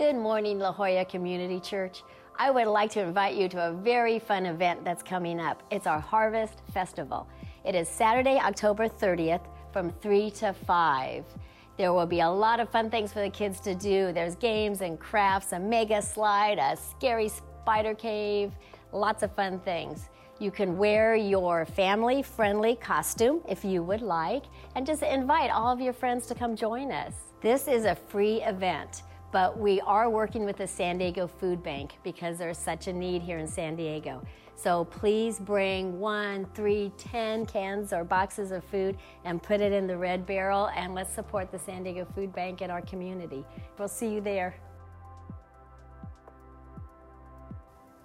Good morning, La Jolla Community Church. I would like to invite you to a very fun event that's coming up. It's our Harvest Festival. It is Saturday, October 30th from 3 to 5. There will be a lot of fun things for the kids to do. There's games and crafts, a mega slide, a scary spider cave, lots of fun things. You can wear your family friendly costume if you would like, and just invite all of your friends to come join us. This is a free event but we are working with the San Diego Food Bank because there's such a need here in San Diego. So please bring one, three, ten cans or boxes of food and put it in the red barrel and let's support the San Diego Food Bank in our community. We'll see you there.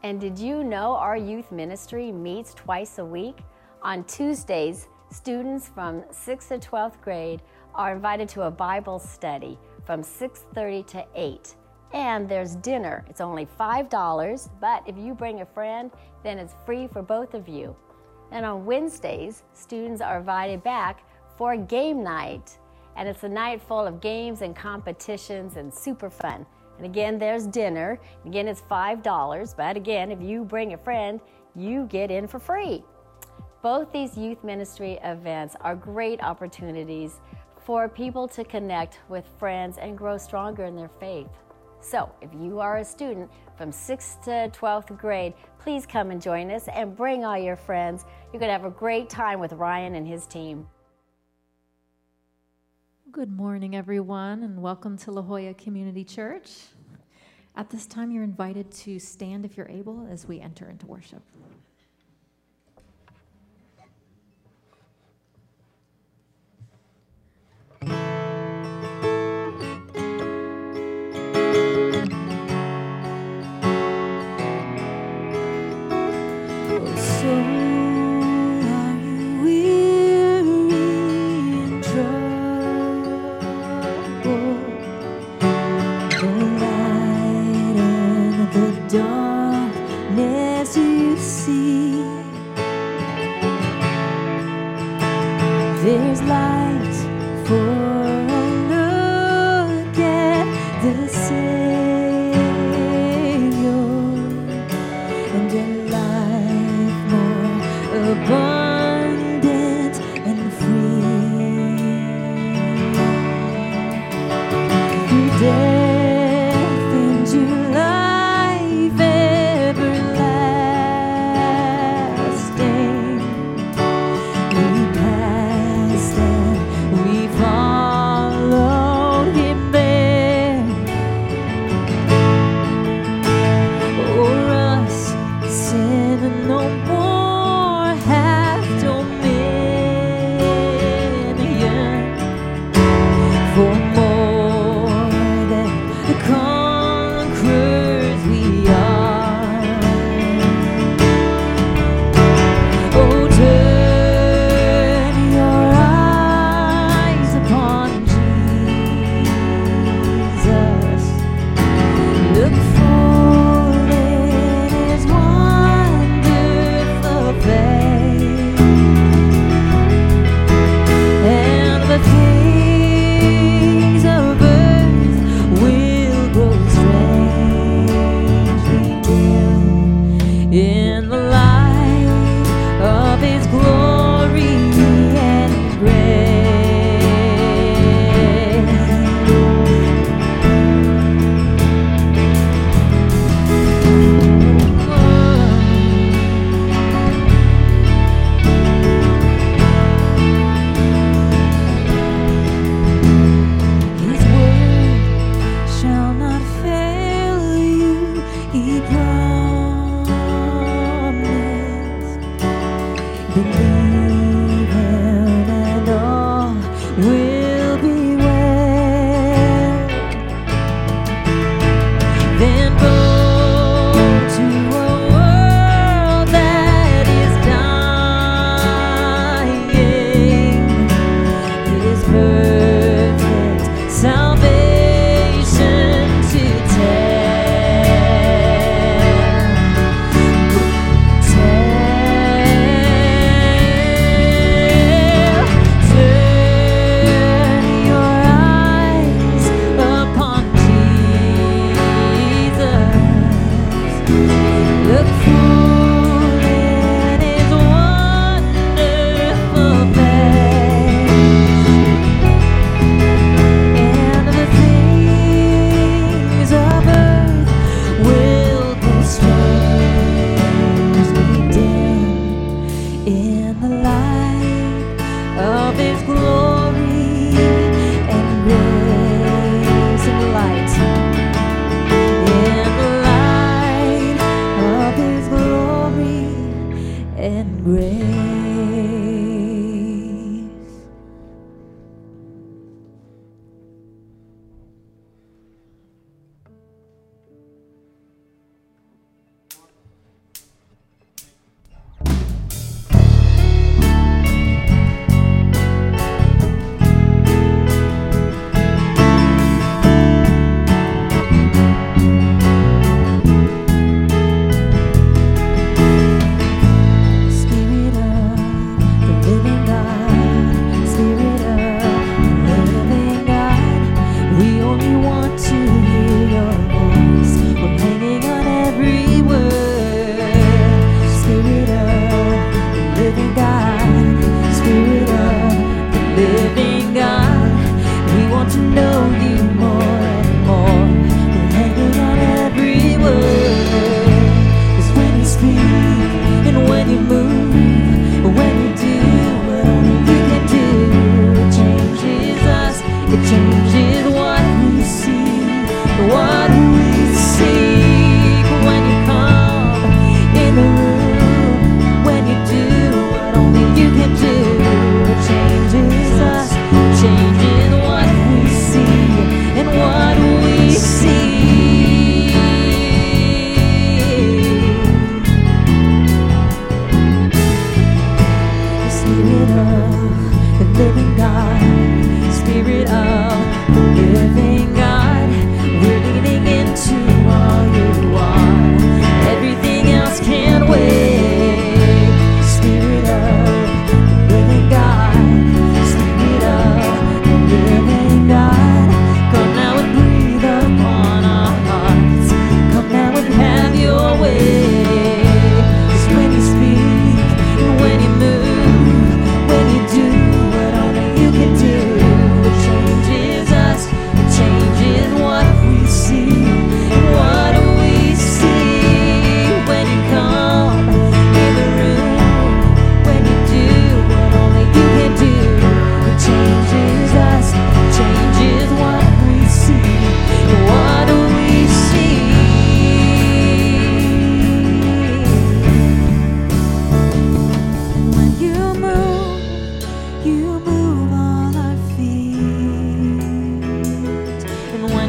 And did you know our youth ministry meets twice a week? On Tuesdays, students from 6th to 12th grade are invited to a Bible study from 6:30 to 8. And there's dinner. It's only $5, but if you bring a friend, then it's free for both of you. And on Wednesdays, students are invited back for game night. And it's a night full of games and competitions and super fun. And again, there's dinner. Again, it's $5, but again, if you bring a friend, you get in for free. Both these youth ministry events are great opportunities for people to connect with friends and grow stronger in their faith. So, if you are a student from 6th to 12th grade, please come and join us and bring all your friends. You're going to have a great time with Ryan and his team. Good morning, everyone, and welcome to La Jolla Community Church. At this time, you're invited to stand if you're able as we enter into worship.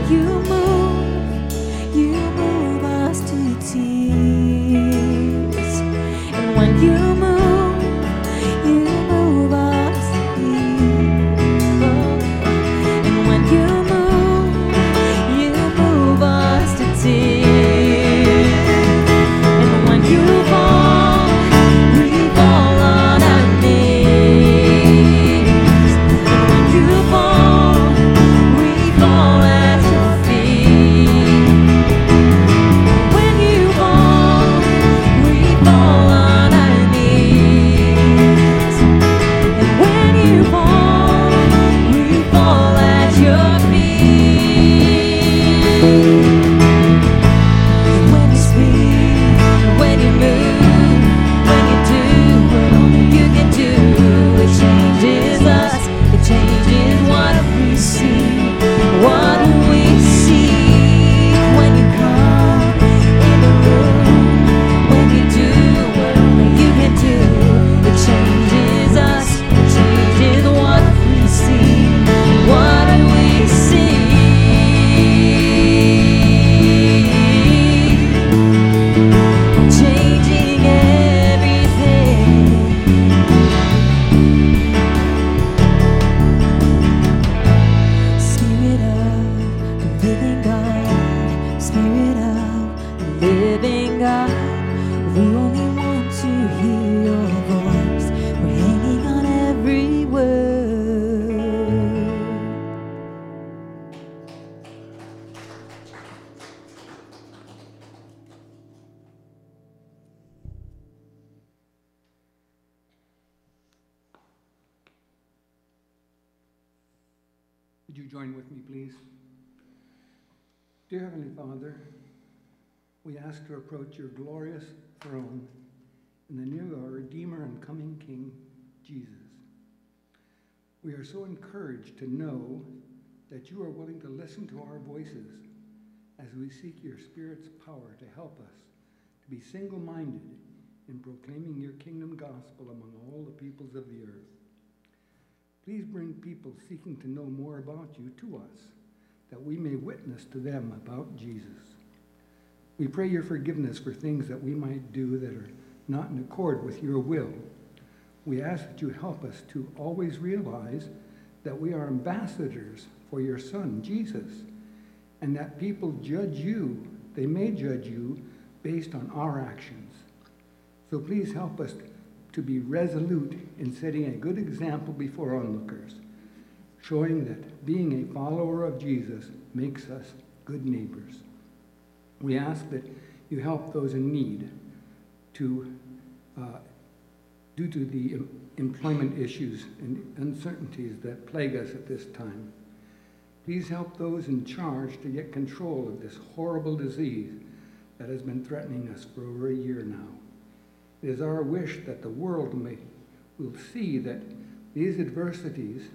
you ask to approach your glorious throne in the name of our Redeemer and coming King, Jesus. We are so encouraged to know that you are willing to listen to our voices as we seek your Spirit's power to help us to be single minded in proclaiming your kingdom gospel among all the peoples of the earth. Please bring people seeking to know more about you to us that we may witness to them about Jesus. We pray your forgiveness for things that we might do that are not in accord with your will. We ask that you help us to always realize that we are ambassadors for your Son, Jesus, and that people judge you, they may judge you based on our actions. So please help us to be resolute in setting a good example before onlookers, showing that being a follower of Jesus makes us good neighbors. We ask that you help those in need to, uh, due to the employment issues and uncertainties that plague us at this time. Please help those in charge to get control of this horrible disease that has been threatening us for over a year now. It is our wish that the world may, will see that these adversities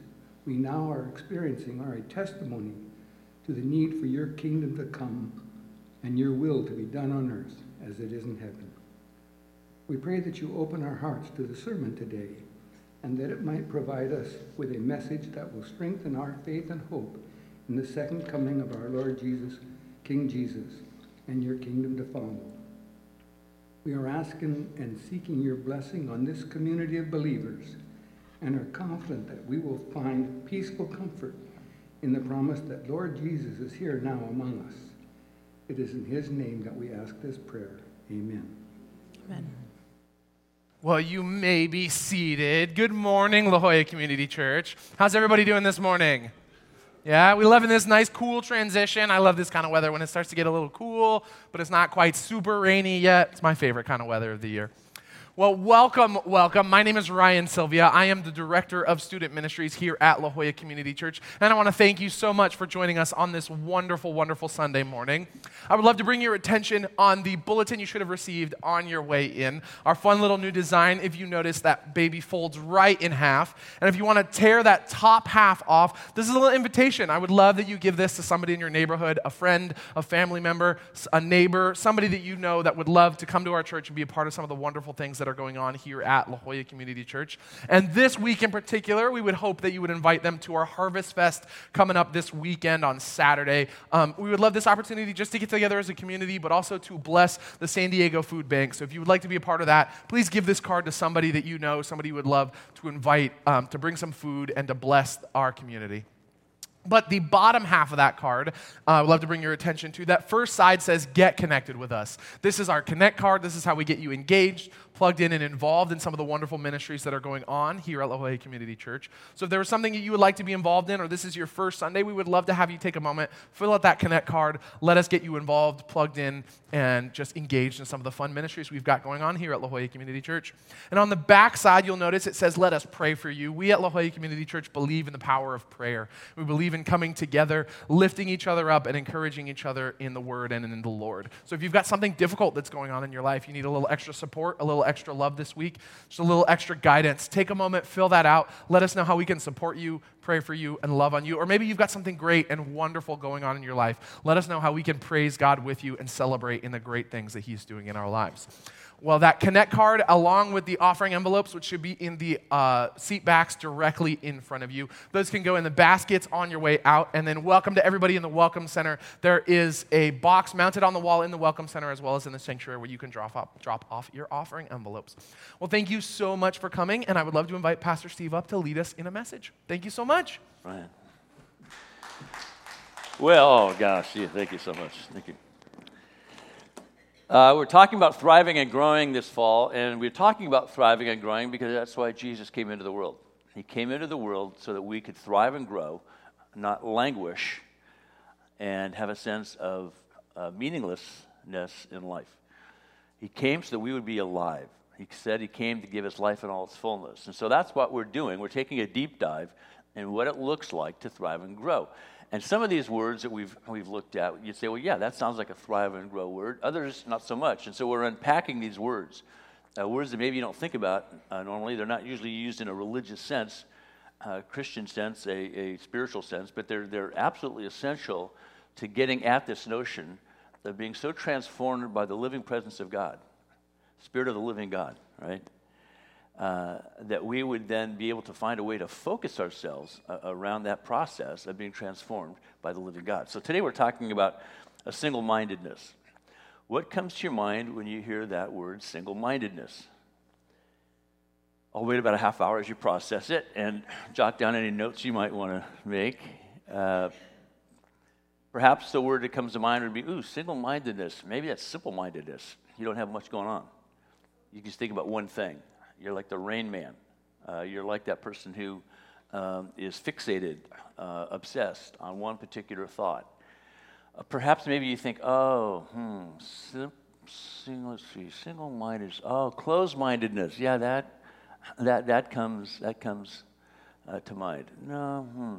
we now are experiencing are a testimony to the need for your kingdom to come and your will to be done on earth as it is in heaven. We pray that you open our hearts to the sermon today and that it might provide us with a message that will strengthen our faith and hope in the second coming of our Lord Jesus, King Jesus, and your kingdom to follow. We are asking and seeking your blessing on this community of believers and are confident that we will find peaceful comfort in the promise that Lord Jesus is here now among us. It is in his name that we ask this prayer. Amen. Amen. Well, you may be seated. Good morning, La Jolla Community Church. How's everybody doing this morning? Yeah, we love in this nice, cool transition. I love this kind of weather when it starts to get a little cool, but it's not quite super rainy yet. It's my favorite kind of weather of the year. Well, welcome, welcome. My name is Ryan Sylvia. I am the Director of Student Ministries here at La Jolla Community Church. And I want to thank you so much for joining us on this wonderful, wonderful Sunday morning. I would love to bring your attention on the bulletin you should have received on your way in. Our fun little new design, if you notice, that baby folds right in half. And if you want to tear that top half off, this is a little invitation. I would love that you give this to somebody in your neighborhood, a friend, a family member, a neighbor, somebody that you know that would love to come to our church and be a part of some of the wonderful things that are going on here at La Jolla Community Church. And this week in particular, we would hope that you would invite them to our Harvest Fest coming up this weekend on Saturday. Um, we would love this opportunity just to get together as a community, but also to bless the San Diego Food Bank. So if you would like to be a part of that, please give this card to somebody that you know, somebody you would love to invite um, to bring some food and to bless our community. But the bottom half of that card, uh, I would love to bring your attention to. That first side says, Get connected with us. This is our Connect card. This is how we get you engaged, plugged in, and involved in some of the wonderful ministries that are going on here at La Jolla Community Church. So if there was something that you would like to be involved in, or this is your first Sunday, we would love to have you take a moment, fill out that Connect card, let us get you involved, plugged in, and just engaged in some of the fun ministries we've got going on here at La Jolla Community Church. And on the back side, you'll notice it says, Let us pray for you. We at La Jolla Community Church believe in the power of prayer. We believe in coming together, lifting each other up, and encouraging each other in the Word and in the Lord. So if you've got something difficult that's going on in your life, you need a little extra support, a little extra love this week, just a little extra guidance, take a moment, fill that out. Let us know how we can support you, pray for you, and love on you. Or maybe you've got something great and wonderful going on in your life. Let us know how we can praise God with you and celebrate in the great things that He's doing in our lives. Well, that Connect card, along with the offering envelopes, which should be in the uh, seat backs directly in front of you, those can go in the baskets on your way out. And then, welcome to everybody in the Welcome Center. There is a box mounted on the wall in the Welcome Center as well as in the sanctuary where you can drop off, drop off your offering envelopes. Well, thank you so much for coming, and I would love to invite Pastor Steve up to lead us in a message. Thank you so much. Ryan. Well, oh gosh, yeah, thank you so much. Thank you. Uh, we're talking about thriving and growing this fall, and we're talking about thriving and growing because that's why Jesus came into the world. He came into the world so that we could thrive and grow, not languish, and have a sense of uh, meaninglessness in life. He came so that we would be alive. He said he came to give us life in all its fullness. And so that's what we're doing. We're taking a deep dive in what it looks like to thrive and grow. And some of these words that we've, we've looked at, you'd say, well, yeah, that sounds like a thrive and grow word. Others, not so much. And so we're unpacking these words. Uh, words that maybe you don't think about uh, normally. They're not usually used in a religious sense, uh, Christian sense, a, a spiritual sense, but they're, they're absolutely essential to getting at this notion of being so transformed by the living presence of God, Spirit of the living God, right? Uh, that we would then be able to find a way to focus ourselves uh, around that process of being transformed by the living God. So today we're talking about a single mindedness. What comes to your mind when you hear that word single mindedness? I'll wait about a half hour as you process it and jot down any notes you might want to make. Uh, perhaps the word that comes to mind would be, ooh, single mindedness. Maybe that's simple mindedness. You don't have much going on. You just think about one thing. You're like the rain man. Uh, you're like that person who um, is fixated, uh, obsessed on one particular thought. Uh, perhaps maybe you think, oh, hmm, sim- sing, let's see, single mindedness. Oh, closed mindedness. Yeah, that that, that comes, that comes uh, to mind. No, hmm.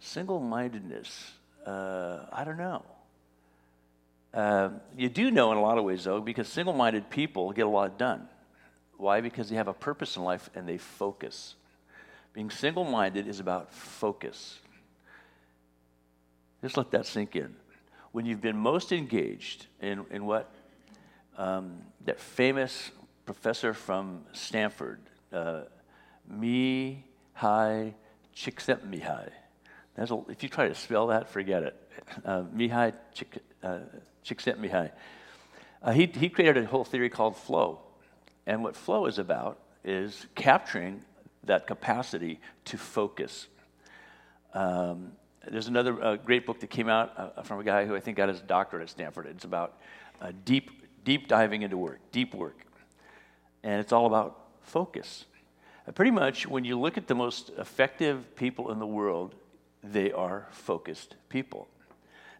single mindedness, uh, I don't know. Uh, you do know in a lot of ways, though, because single minded people get a lot done. Why? Because they have a purpose in life and they focus. Being single minded is about focus. Just let that sink in. When you've been most engaged in, in what um, that famous professor from Stanford, uh, Mi Hai Csikszentmihalyi. That's a, if you try to spell that, forget it. Uh, Mihaly Csikszentmihalyi. Uh, he, he created a whole theory called flow. And what flow is about is capturing that capacity to focus. Um, there's another uh, great book that came out uh, from a guy who I think got his doctorate at Stanford. It's about uh, deep, deep diving into work, deep work. And it's all about focus. Pretty much, when you look at the most effective people in the world, they are focused people.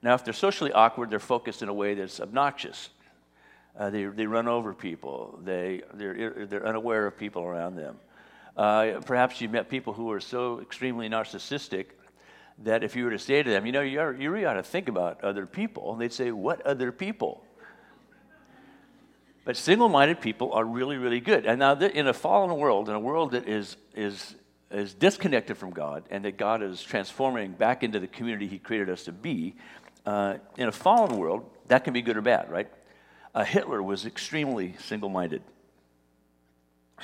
Now, if they're socially awkward, they're focused in a way that's obnoxious. Uh, they, they run over people, they, they're, they're unaware of people around them. Uh, perhaps you've met people who are so extremely narcissistic that if you were to say to them, you know, you, are, you really ought to think about other people, and they'd say, What other people? But single minded people are really, really good. And now, in a fallen world, in a world that is, is, is disconnected from God and that God is transforming back into the community He created us to be, uh, in a fallen world, that can be good or bad, right? Uh, Hitler was extremely single minded.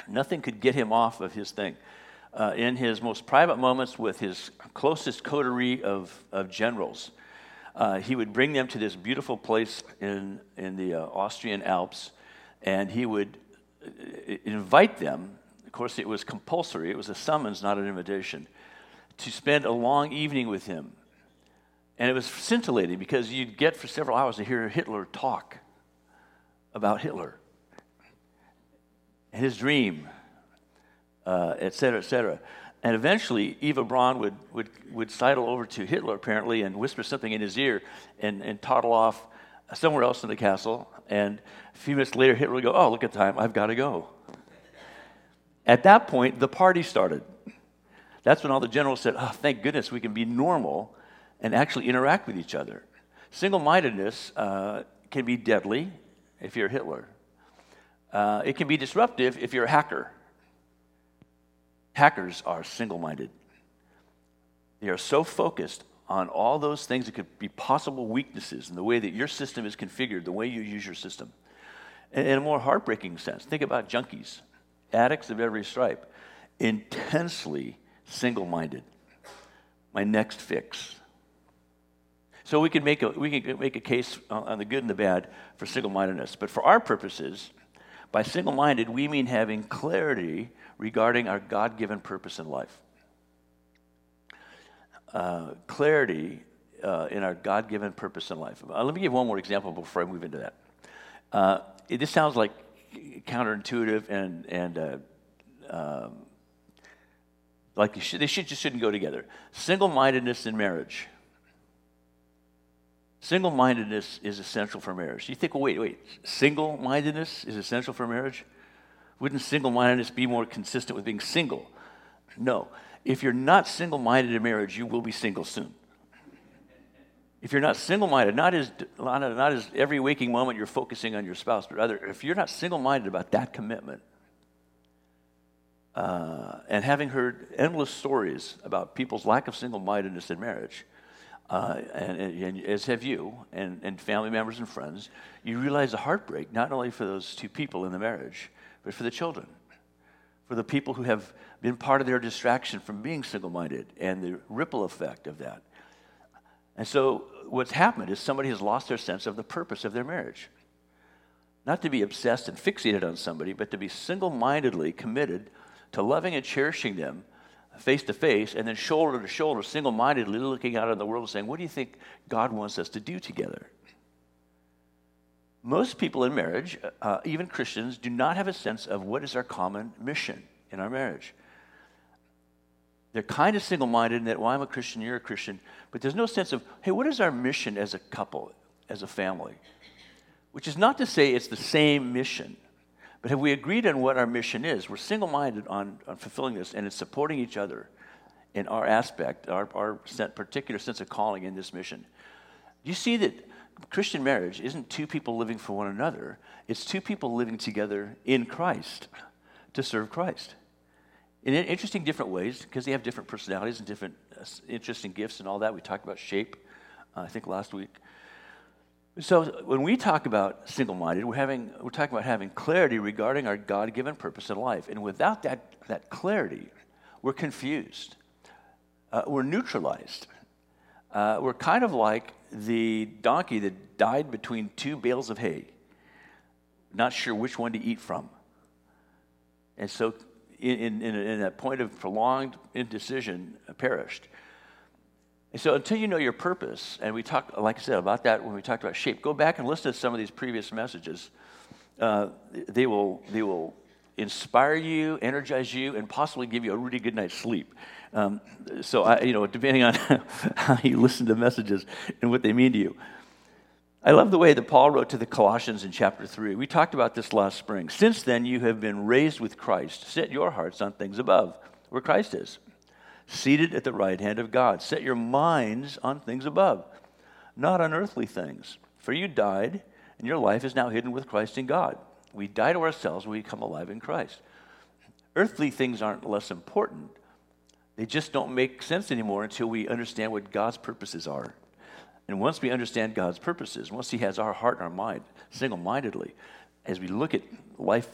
Nothing could get him off of his thing. Uh, in his most private moments with his closest coterie of, of generals, uh, he would bring them to this beautiful place in, in the uh, Austrian Alps and he would uh, invite them. Of course, it was compulsory, it was a summons, not an invitation, to spend a long evening with him. And it was scintillating because you'd get for several hours to hear Hitler talk about Hitler, and his dream, uh, et cetera, et cetera. And eventually, Eva Braun would, would, would sidle over to Hitler, apparently, and whisper something in his ear and, and toddle off somewhere else in the castle. And a few minutes later, Hitler would go, Oh, look at time, I've got to go. At that point, the party started. That's when all the generals said, Oh, thank goodness we can be normal and actually interact with each other. Single mindedness uh, can be deadly if you're Hitler, uh, it can be disruptive if you're a hacker. Hackers are single minded, they are so focused on all those things that could be possible weaknesses in the way that your system is configured, the way you use your system. In a more heartbreaking sense, think about junkies, addicts of every stripe, intensely single minded. My next fix. So we can make a, we can make a case on the good and the bad for single mindedness. But for our purposes, by single minded, we mean having clarity regarding our God given purpose in life uh, clarity uh, in our God given purpose in life. Uh, let me give one more example before I move into that. Uh, it, this sounds like counterintuitive and, and uh, um, like should, they should, just shouldn't go together. Single mindedness in marriage. Single mindedness is essential for marriage. You think, well, wait, wait, single mindedness is essential for marriage? Wouldn't single mindedness be more consistent with being single? No. If you're not single minded in marriage, you will be single soon. If you're not single minded, not as, not as every waking moment you're focusing on your spouse, but rather, if you're not single minded about that commitment, uh, and having heard endless stories about people's lack of single mindedness in marriage, uh, and, and, as have you, and, and family members and friends, you realize the heartbreak, not only for those two people in the marriage, but for the children, for the people who have been part of their distraction from being single minded and the ripple effect of that. And so, what's happened is somebody has lost their sense of the purpose of their marriage. Not to be obsessed and fixated on somebody, but to be single mindedly committed to loving and cherishing them face to face and then shoulder to shoulder, single mindedly looking out in the world saying, What do you think God wants us to do together? Most people in marriage, uh, even Christians, do not have a sense of what is our common mission in our marriage. They're kind of single minded in that, well, I'm a Christian, you're a Christian, but there's no sense of, hey, what is our mission as a couple, as a family? Which is not to say it's the same mission, but have we agreed on what our mission is? We're single minded on, on fulfilling this, and it's supporting each other in our aspect, our, our particular sense of calling in this mission. You see that Christian marriage isn't two people living for one another, it's two people living together in Christ to serve Christ. In interesting different ways, because they have different personalities and different uh, interesting gifts and all that. We talked about shape, uh, I think, last week. So when we talk about single-minded, we're, having, we're talking about having clarity regarding our God-given purpose in life. And without that, that clarity, we're confused. Uh, we're neutralized. Uh, we're kind of like the donkey that died between two bales of hay, not sure which one to eat from. And so in, in, in that point of prolonged indecision, uh, perished. And so until you know your purpose, and we talked, like I said, about that when we talked about shape, go back and listen to some of these previous messages. Uh, they, will, they will inspire you, energize you, and possibly give you a really good night's sleep. Um, so, I, you know, depending on how you listen to messages and what they mean to you. I love the way that Paul wrote to the Colossians in chapter 3. We talked about this last spring. Since then, you have been raised with Christ. Set your hearts on things above, where Christ is seated at the right hand of God. Set your minds on things above, not on earthly things. For you died, and your life is now hidden with Christ in God. We die to ourselves, we become alive in Christ. Earthly things aren't less important, they just don't make sense anymore until we understand what God's purposes are. And once we understand God's purposes, once He has our heart and our mind single mindedly, as we look at life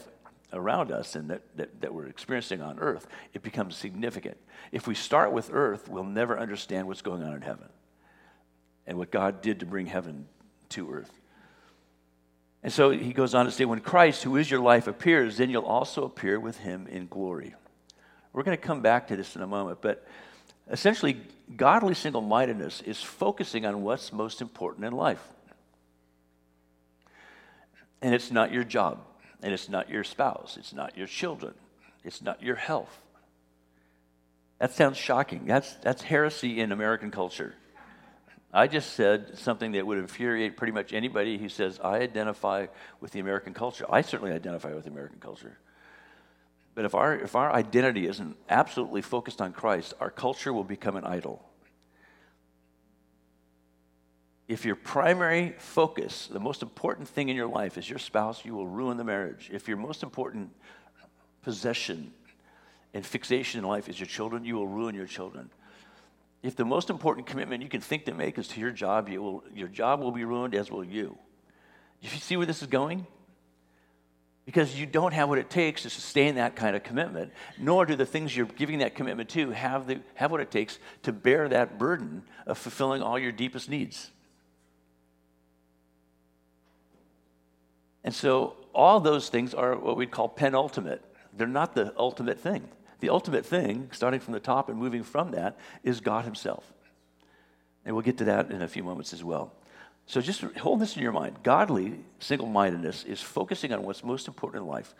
around us and that, that, that we're experiencing on earth, it becomes significant. If we start with earth, we'll never understand what's going on in heaven and what God did to bring heaven to earth. And so he goes on to say, when Christ, who is your life, appears, then you'll also appear with him in glory. We're going to come back to this in a moment, but essentially, godly single mindedness is focusing on what's most important in life. And it's not your job. And it's not your spouse, it's not your children, it's not your health. That sounds shocking. That's, that's heresy in American culture. I just said something that would infuriate pretty much anybody who says, I identify with the American culture. I certainly identify with American culture. But if our, if our identity isn't absolutely focused on Christ, our culture will become an idol if your primary focus, the most important thing in your life is your spouse, you will ruin the marriage. If your most important possession and fixation in life is your children, you will ruin your children. If the most important commitment you can think to make is to your job, you will, your job will be ruined, as will you. You see where this is going? Because you don't have what it takes to sustain that kind of commitment, nor do the things you're giving that commitment to have, the, have what it takes to bear that burden of fulfilling all your deepest needs. And so all those things are what we'd call penultimate. They're not the ultimate thing. The ultimate thing, starting from the top and moving from that, is God Himself. And we'll get to that in a few moments as well. So just hold this in your mind. Godly single mindedness is focusing on what's most important in life.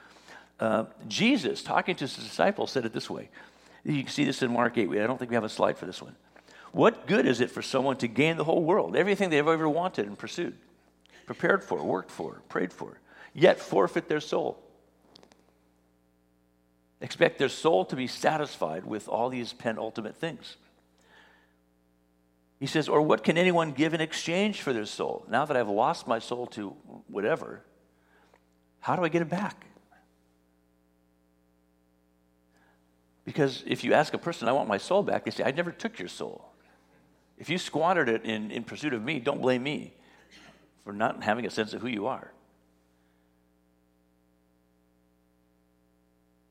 Uh, Jesus, talking to his disciples, said it this way. You can see this in Mark 8. I don't think we have a slide for this one. What good is it for someone to gain the whole world, everything they've ever wanted and pursued? Prepared for, worked for, prayed for, yet forfeit their soul. Expect their soul to be satisfied with all these penultimate things. He says, Or what can anyone give in exchange for their soul? Now that I've lost my soul to whatever, how do I get it back? Because if you ask a person, I want my soul back, they say, I never took your soul. If you squandered it in, in pursuit of me, don't blame me for not having a sense of who you are.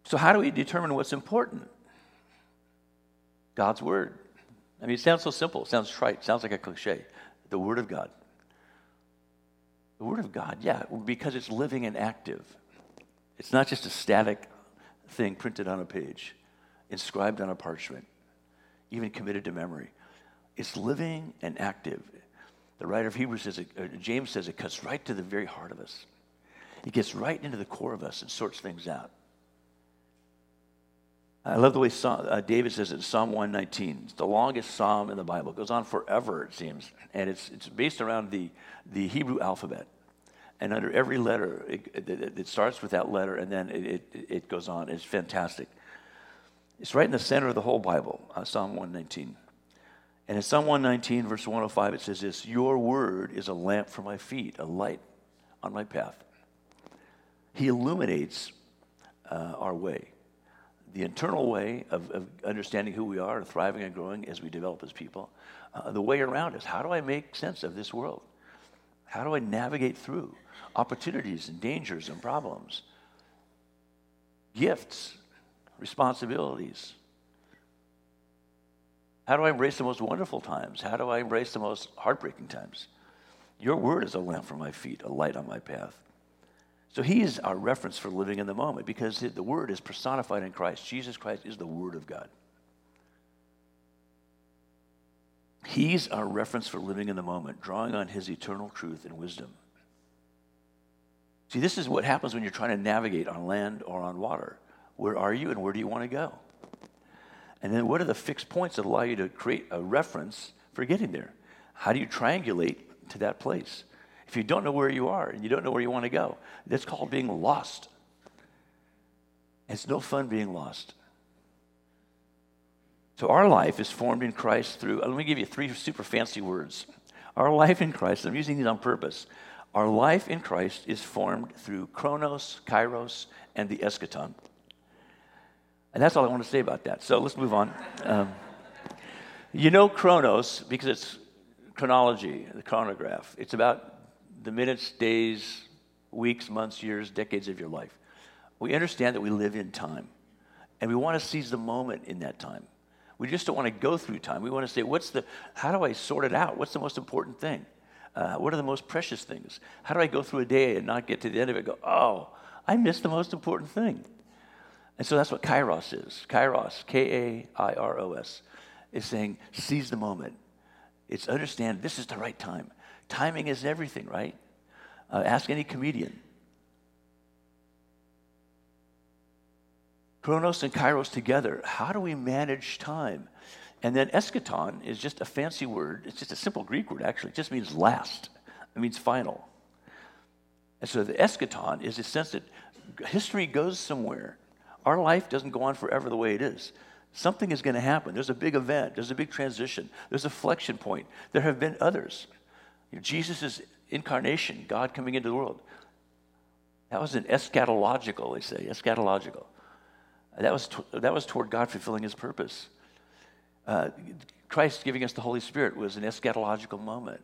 So, how do we determine what's important? God's Word. I mean, it sounds so simple, it sounds trite, it sounds like a cliche. The Word of God. The Word of God, yeah, because it's living and active. It's not just a static thing printed on a page, inscribed on a parchment, even committed to memory. It's living and active. The writer of Hebrews says, it, James says it cuts right to the very heart of us. It gets right into the core of us and sorts things out. I love the way uh, David says it in Psalm 119. It's the longest psalm in the Bible. It goes on forever, it seems. And it's, it's based around the, the Hebrew alphabet. And under every letter, it, it, it starts with that letter and then it, it, it, goes on. It's fantastic. It's right in the center of the whole Bible, uh, Psalm 119. And in Psalm 119, verse 105, it says this Your word is a lamp for my feet, a light on my path. He illuminates uh, our way the internal way of, of, understanding who we are thriving and growing as we develop as people. Uh, the way around us. how do I make sense of this world? How do I navigate through opportunities and dangers and problems? Gifts, responsibilities. How do I embrace the most wonderful times? How do I embrace the most heartbreaking times? Your word is a lamp for my feet, a light on my path. So he is our reference for living in the moment because the Word is personified in Christ. Jesus Christ is the Word of God. He's our reference for living in the moment, drawing on his eternal truth and wisdom. See, this is what happens when you're trying to navigate on land or on water. Where are you and where do you want to go? And then what are the fixed points that allow you to create a reference for getting there? How do you triangulate to that place? if you don't know where you are and you don't know where you want to go. That's called being lost. It's no fun being lost. So our life is formed in Christ through, let me give you three super fancy words. Our life in Christ, I'm using these on purpose. Our life in Christ is formed through chronos, kairos, and the eschaton. And that's all I want to say about that. So let's move on. Um, you know chronos because it's chronology, the chronograph. It's about the minutes, days, weeks, months, years, decades of your life. We understand that we live in time, and we want to seize the moment in that time. We just don't want to go through time. We want to say, what's the, how do I sort it out? What's the most important thing? Uh, what are the most precious things? How do I go through a day and not get to the end of it and go, oh, I missed the most important thing? And so that's what kairos is. Kairos, K A I R O S, is saying, seize the moment. It's understand this is the right time. Timing is everything, right? Uh, ask any comedian. Chronos and Kairos together. How do we manage time? And then eschaton is just a fancy word. It's just a simple Greek word, actually. It just means last, it means final. And so the eschaton is a sense that history goes somewhere. Our life doesn't go on forever the way it is. Something is going to happen. There's a big event, there's a big transition, there's a flexion point. There have been others. You know, Jesus' incarnation, God coming into the world, that was an eschatological, they say, eschatological. That was, that was toward God fulfilling his purpose. Uh, Christ giving us the Holy Spirit was an eschatological moment,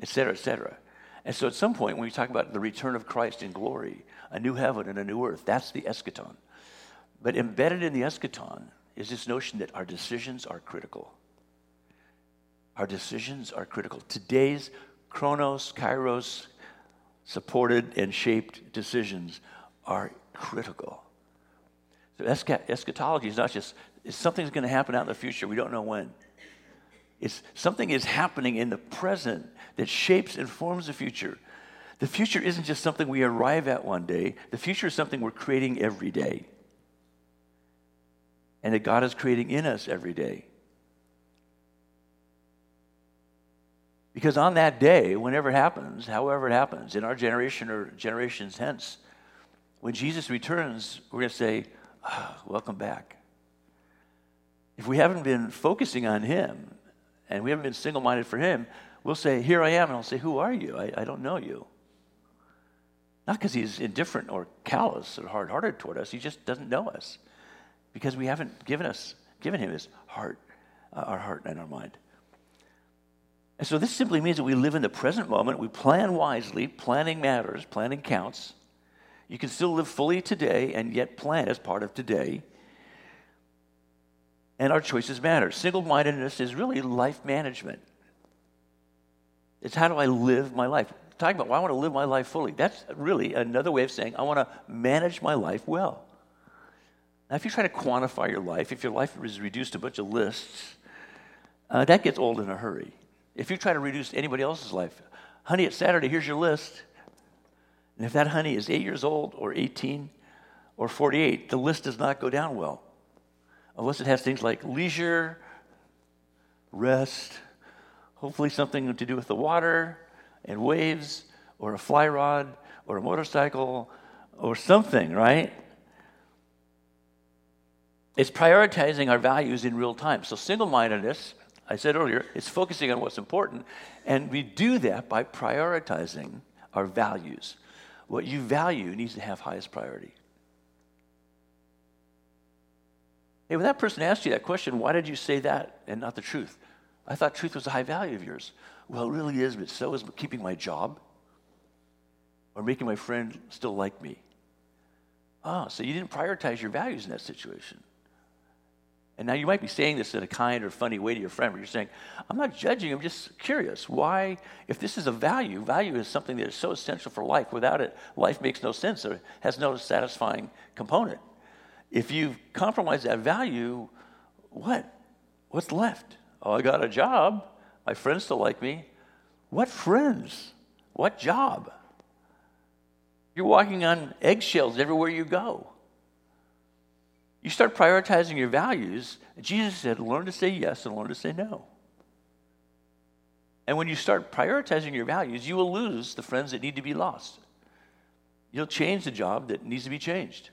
et cetera, et cetera. And so at some point, when we talk about the return of Christ in glory, a new heaven and a new earth, that's the eschaton. But embedded in the eschaton is this notion that our decisions are critical. Our decisions are critical. Today's chronos, kairos, supported and shaped decisions are critical. So eschatology is not just something's going to happen out in the future. We don't know when. It's something is happening in the present that shapes and forms the future. The future isn't just something we arrive at one day. The future is something we're creating every day. And that God is creating in us every day. Because on that day, whenever it happens, however it happens, in our generation or generations hence, when Jesus returns, we're going to say, oh, Welcome back. If we haven't been focusing on Him and we haven't been single minded for Him, we'll say, Here I am. And I'll say, Who are you? I, I don't know you. Not because He's indifferent or callous or hard hearted toward us, He just doesn't know us because we haven't given us, given Him His heart, uh, our heart and our mind. And so this simply means that we live in the present moment, we plan wisely, planning matters, planning counts. You can still live fully today and yet plan as part of today. And our choices matter. Single mindedness is really life management. It's how do I live my life? Talking about, well, I want to live my life fully. That's really another way of saying I want to manage my life well. Now, if you try to quantify your life, if your life is reduced to a bunch of lists, uh, that gets old in a hurry. If you try to reduce anybody else's life, honey, it's Saturday, here's your list. And if that honey is eight years old or 18 or 48, the list does not go down well. Unless it has things like leisure, rest, hopefully something to do with the water and waves, or a fly rod, or a motorcycle, or something, right? It's prioritizing our values in real time. So, single mindedness I said earlier, it's focusing on what's important. And we do that by prioritizing our values. What you value needs to have highest priority. Hey, when that person asked you that question, why did you say that and not the truth? I thought truth was a high value of yours. Well, it really is, but so is keeping my job or making my friend still like me. Ah, so you didn't prioritize your values in that situation. And now you might be saying this in a kind or funny way to your friend, but you're saying, I'm not judging, I'm just curious. Why, if this is a value, value is something that is so essential for life. Without it, life makes no sense or has no satisfying component. If you compromise that value, what? What's left? Oh, I got a job. My friends still like me. What friends? What job? You're walking on eggshells everywhere you go. You start prioritizing your values. Jesus said, learn to say yes and learn to say no. And when you start prioritizing your values, you will lose the friends that need to be lost. You'll change the job that needs to be changed.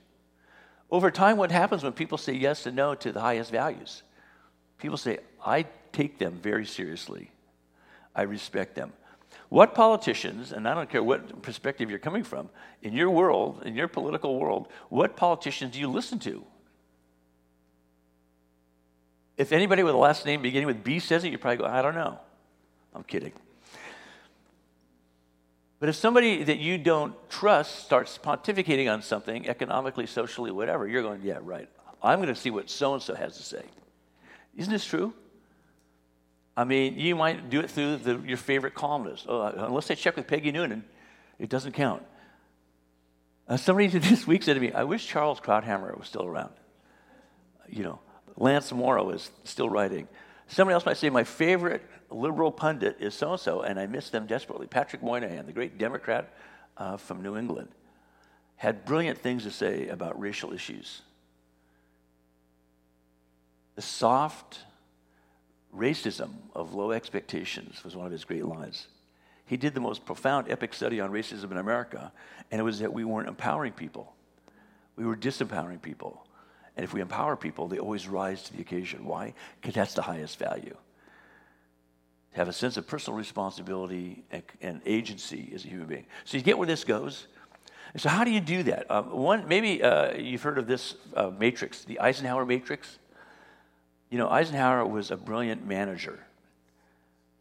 Over time, what happens when people say yes and no to the highest values? People say, I take them very seriously. I respect them. What politicians, and I don't care what perspective you're coming from, in your world, in your political world, what politicians do you listen to? If anybody with a last name beginning with B says it, you probably go, I don't know. I'm kidding. But if somebody that you don't trust starts pontificating on something, economically, socially, whatever, you're going, yeah, right. I'm going to see what so and so has to say. Isn't this true? I mean, you might do it through the, your favorite columnist. Oh, unless they check with Peggy Noonan, it doesn't count. Uh, somebody this week said to me, I wish Charles Krauthammer was still around. You know, Lance Morrow is still writing. Somebody else might say, My favorite liberal pundit is so and so, and I miss them desperately. Patrick Moynihan, the great Democrat uh, from New England, had brilliant things to say about racial issues. The soft racism of low expectations was one of his great lines. He did the most profound epic study on racism in America, and it was that we weren't empowering people. We were disempowering people. And if we empower people, they always rise to the occasion. Why? Because that's the highest value. To have a sense of personal responsibility and, and, agency as a human being. So you get where this goes. So how do you do that? Um, one, maybe uh, you've heard of this uh, matrix, the Eisenhower matrix. You know, Eisenhower was a brilliant manager.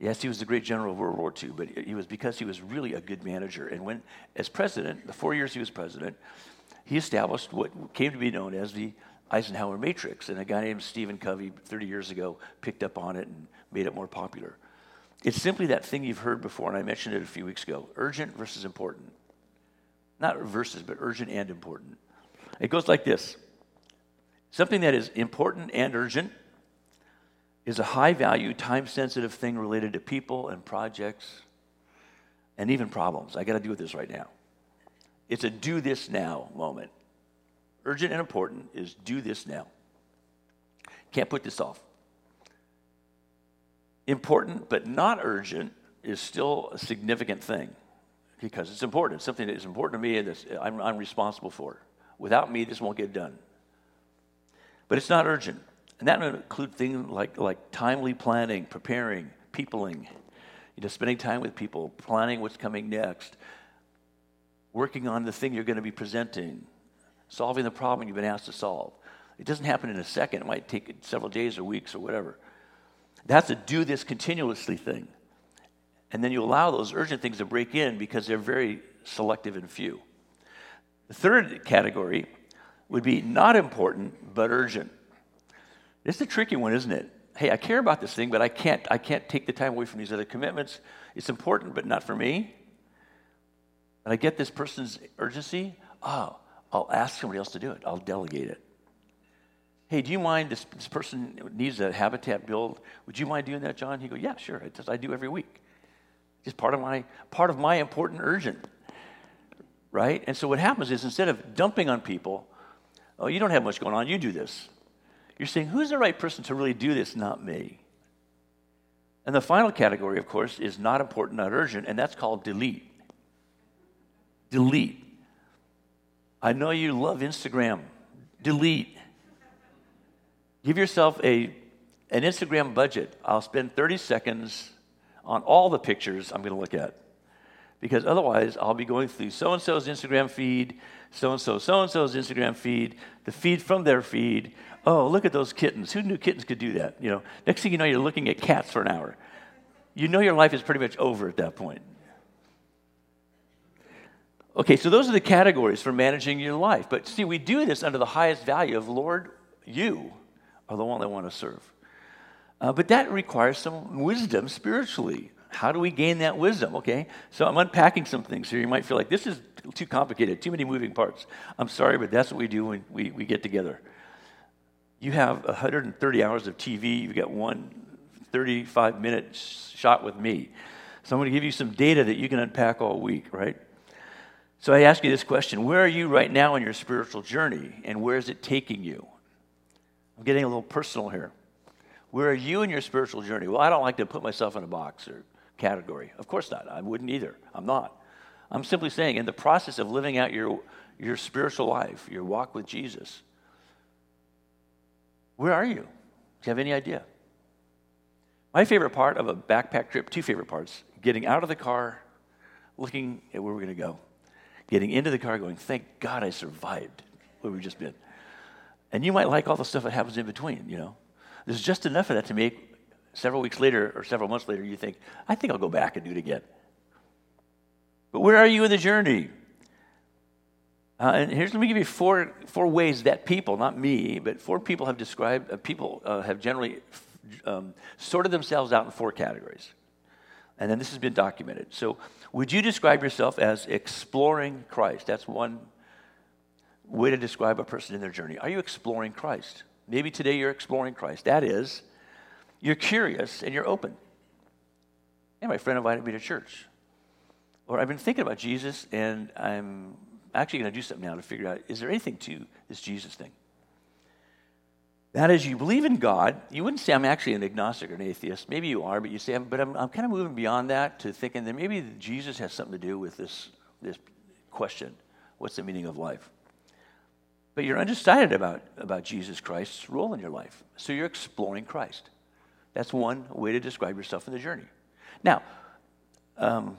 Yes, he was the great general of World War II, but he was because he was really a good manager. And when, as president, the four years he was president, he established what came to be known as the Eisenhower Matrix, and a guy named Stephen Covey 30 years ago picked up on it and made it more popular. It's simply that thing you've heard before, and I mentioned it a few weeks ago urgent versus important. Not versus, but urgent and important. It goes like this something that is important and urgent is a high value, time sensitive thing related to people and projects and even problems. I got to deal with this right now. It's a do this now moment urgent and important is do this now. Can't put this off. Important but not urgent is still a significant thing because it's important. It's something that is important to me and that I'm, I'm responsible for. Without me, this won't get done. But it's not urgent. And that would include things like, like timely planning, preparing, peopling, you know, spending time with people, planning what's coming next, working on the thing you're going to be presenting, solving the problem you've been asked to solve. It doesn't happen in a second, it might take several days or weeks or whatever. That's a do this continuously thing. And then you allow those urgent things to break in because they're very selective and few. The third category would be not important but urgent. It's a tricky one, isn't it? Hey, I care about this thing, but I can't, I can't take the time away from these other commitments. It's important, but not for me. And I get this person's urgency. Oh, I'll ask somebody else to do it. I'll delegate it. Hey, do you mind? This, this person needs a habitat build. Would you mind doing that, John? He go, Yeah, sure. I do every week. It's part of my part of my important urgent, right? And so what happens is instead of dumping on people, oh, you don't have much going on. You do this. You're saying, who's the right person to really do this? Not me. And the final category, of course, is not important, not urgent, and that's called delete. Delete. I know you love Instagram. Delete. Give yourself a, an Instagram budget. I'll spend 30 seconds on all the pictures I'm going to look at. Because otherwise, I'll be going through so and so's Instagram feed, so and so, so and so's Instagram feed, the feed from their feed. Oh, look at those kittens. Who knew kittens could do that? You know, next thing you know, you're looking at cats for an hour. You know your life is pretty much over at that point. Okay, so those are the categories for managing your life. But see, we do this under the highest value of Lord, you are the one I want to serve. Uh, but that requires some wisdom spiritually. How do we gain that wisdom? Okay, so I'm unpacking some things here. You might feel like this is too complicated, too many moving parts. I'm sorry, but that's what we do when we, we get together. You have 130 hours of TV, you've got one 35 minute shot with me. So I'm going to give you some data that you can unpack all week, right? So I ask you this question Where are you right now in your spiritual journey, and where is it taking you? I'm getting a little personal here. Where are you in your spiritual journey? Well, I don't like to put myself in a box or category. Of course not. I wouldn't either. I'm not. I'm simply saying, in the process of living out your, your spiritual life, your walk with Jesus, where are you? Do you have any idea? My favorite part of a backpack trip, two favorite parts getting out of the car, looking at where we're going to go getting into the car going, thank God I survived where we've just been. And you might like all the stuff that happens in between, you know. There's just enough of that to make several weeks later or several months later, you think, I think I'll go back and do it again. But where are you in the journey? Uh, and here's let me give you four, four ways that people, not me, but four people have described, uh, people uh, have generally um, sorted themselves out in four categories. And then this has been documented. So would you describe yourself as exploring Christ? That's one way to describe a person in their journey. Are you exploring Christ? Maybe today you're exploring Christ. That is, you're curious and you're open. And my friend invited me to church. Or I've been thinking about Jesus and I'm actually going to do something now to figure out is there anything to this Jesus thing? That is, you believe in God. You wouldn't say I'm actually an agnostic or an atheist. Maybe you are, but you say, but I'm, I'm kind of moving beyond that to thinking that maybe Jesus has something to do with this, this question what's the meaning of life? But you're undecided about, about Jesus Christ's role in your life. So you're exploring Christ. That's one way to describe yourself in the journey. Now, um,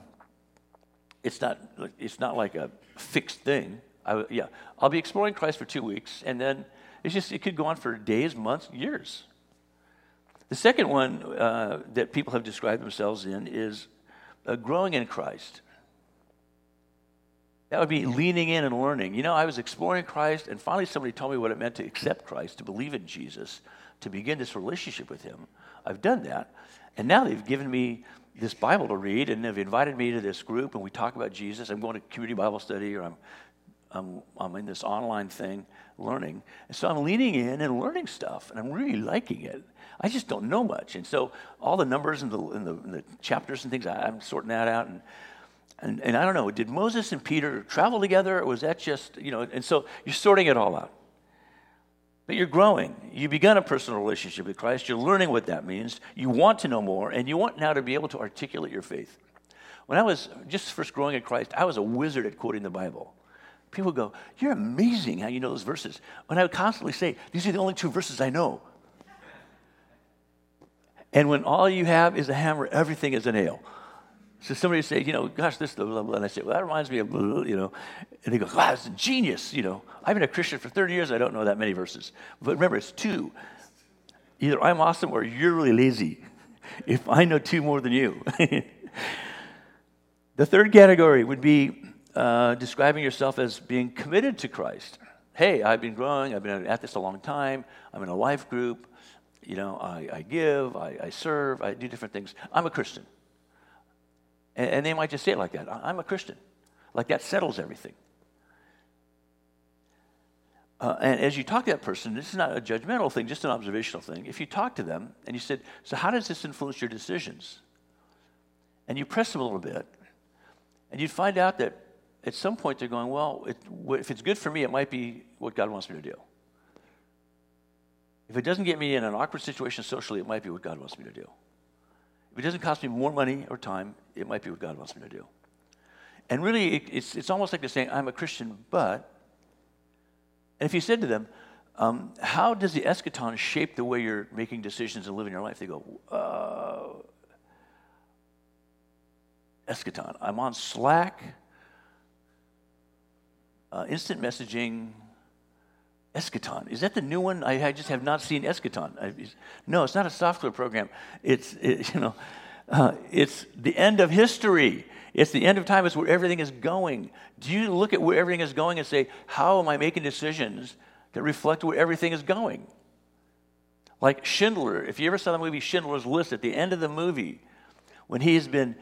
it's, not, it's not like a fixed thing. I, yeah, I'll be exploring Christ for two weeks, and then it's just, it could go on for days, months, years. The second one uh, that people have described themselves in is uh, growing in Christ. That would be leaning in and learning. You know, I was exploring Christ, and finally somebody told me what it meant to accept Christ, to believe in Jesus, to begin this relationship with Him. I've done that. And now they've given me this Bible to read, and they've invited me to this group, and we talk about Jesus. I'm going to community Bible study, or I'm, I'm, I'm in this online thing learning. And so I'm leaning in and learning stuff, and I'm really liking it. I just don't know much. And so all the numbers and the, and the, and the chapters and things, I, am sorting that out. And, and, and I don't know, did Moses and Peter travel together, or was that just, you know, and so you're sorting it all out. But you're growing. You've begun a personal relationship with Christ. You're learning what that means. You want to know more, and you want now to be able to articulate your faith. When I was just first growing in Christ, I was a wizard at quoting the Bible. People go, You're amazing how you know those verses. When I would constantly say, These are the only two verses I know. And when all you have is a hammer, everything is a nail. So somebody say, you know, gosh, this, blah, blah, blah. And I say, well, that reminds me of, blah, blah, you know. And they go, wow, it's genius, you know. I've been a Christian for 30 years. I don't know that many verses. But remember, it's two. Either I'm awesome or you're really lazy if I know two more than you. the third category would be uh, describing yourself as being committed to Christ. Hey, I've been growing, I've been at this a long time, I'm in a life group, you know, I, I give, I, I, serve, I do different things. I'm a Christian. And, and they might just say it like that I'm a Christian. Like that settles everything. Uh, and as you talk to that person, this is not a judgmental thing, just an observational thing. If you talk to them and you said, So, how does this influence your decisions? And you press them a little bit, and you'd find out that at some point they're going, Well, it, if it's good for me, it might be what God wants me to do. If it doesn't get me in an awkward situation socially, it might be what God wants me to do. If it doesn't cost me more money or time, it might be what God wants me to do. And really, it, it's, it's almost like they're saying, I'm a Christian, but and if you said to them, um, How does the eschaton shape the way you're making decisions and living your life? They go, uh, Eschaton. I'm on Slack, uh, instant messaging, Eschaton. Is that the new one? I, I just have not seen Eschaton. I, no, it's not a software program. It's, it, you know, uh, it's the end of history. It's the end of time. It's where everything is going. Do you look at where everything is going and say, how am I making decisions that reflect where everything is going? Like Schindler, if you ever saw the movie Schindler's List, at the end of the movie, when he has been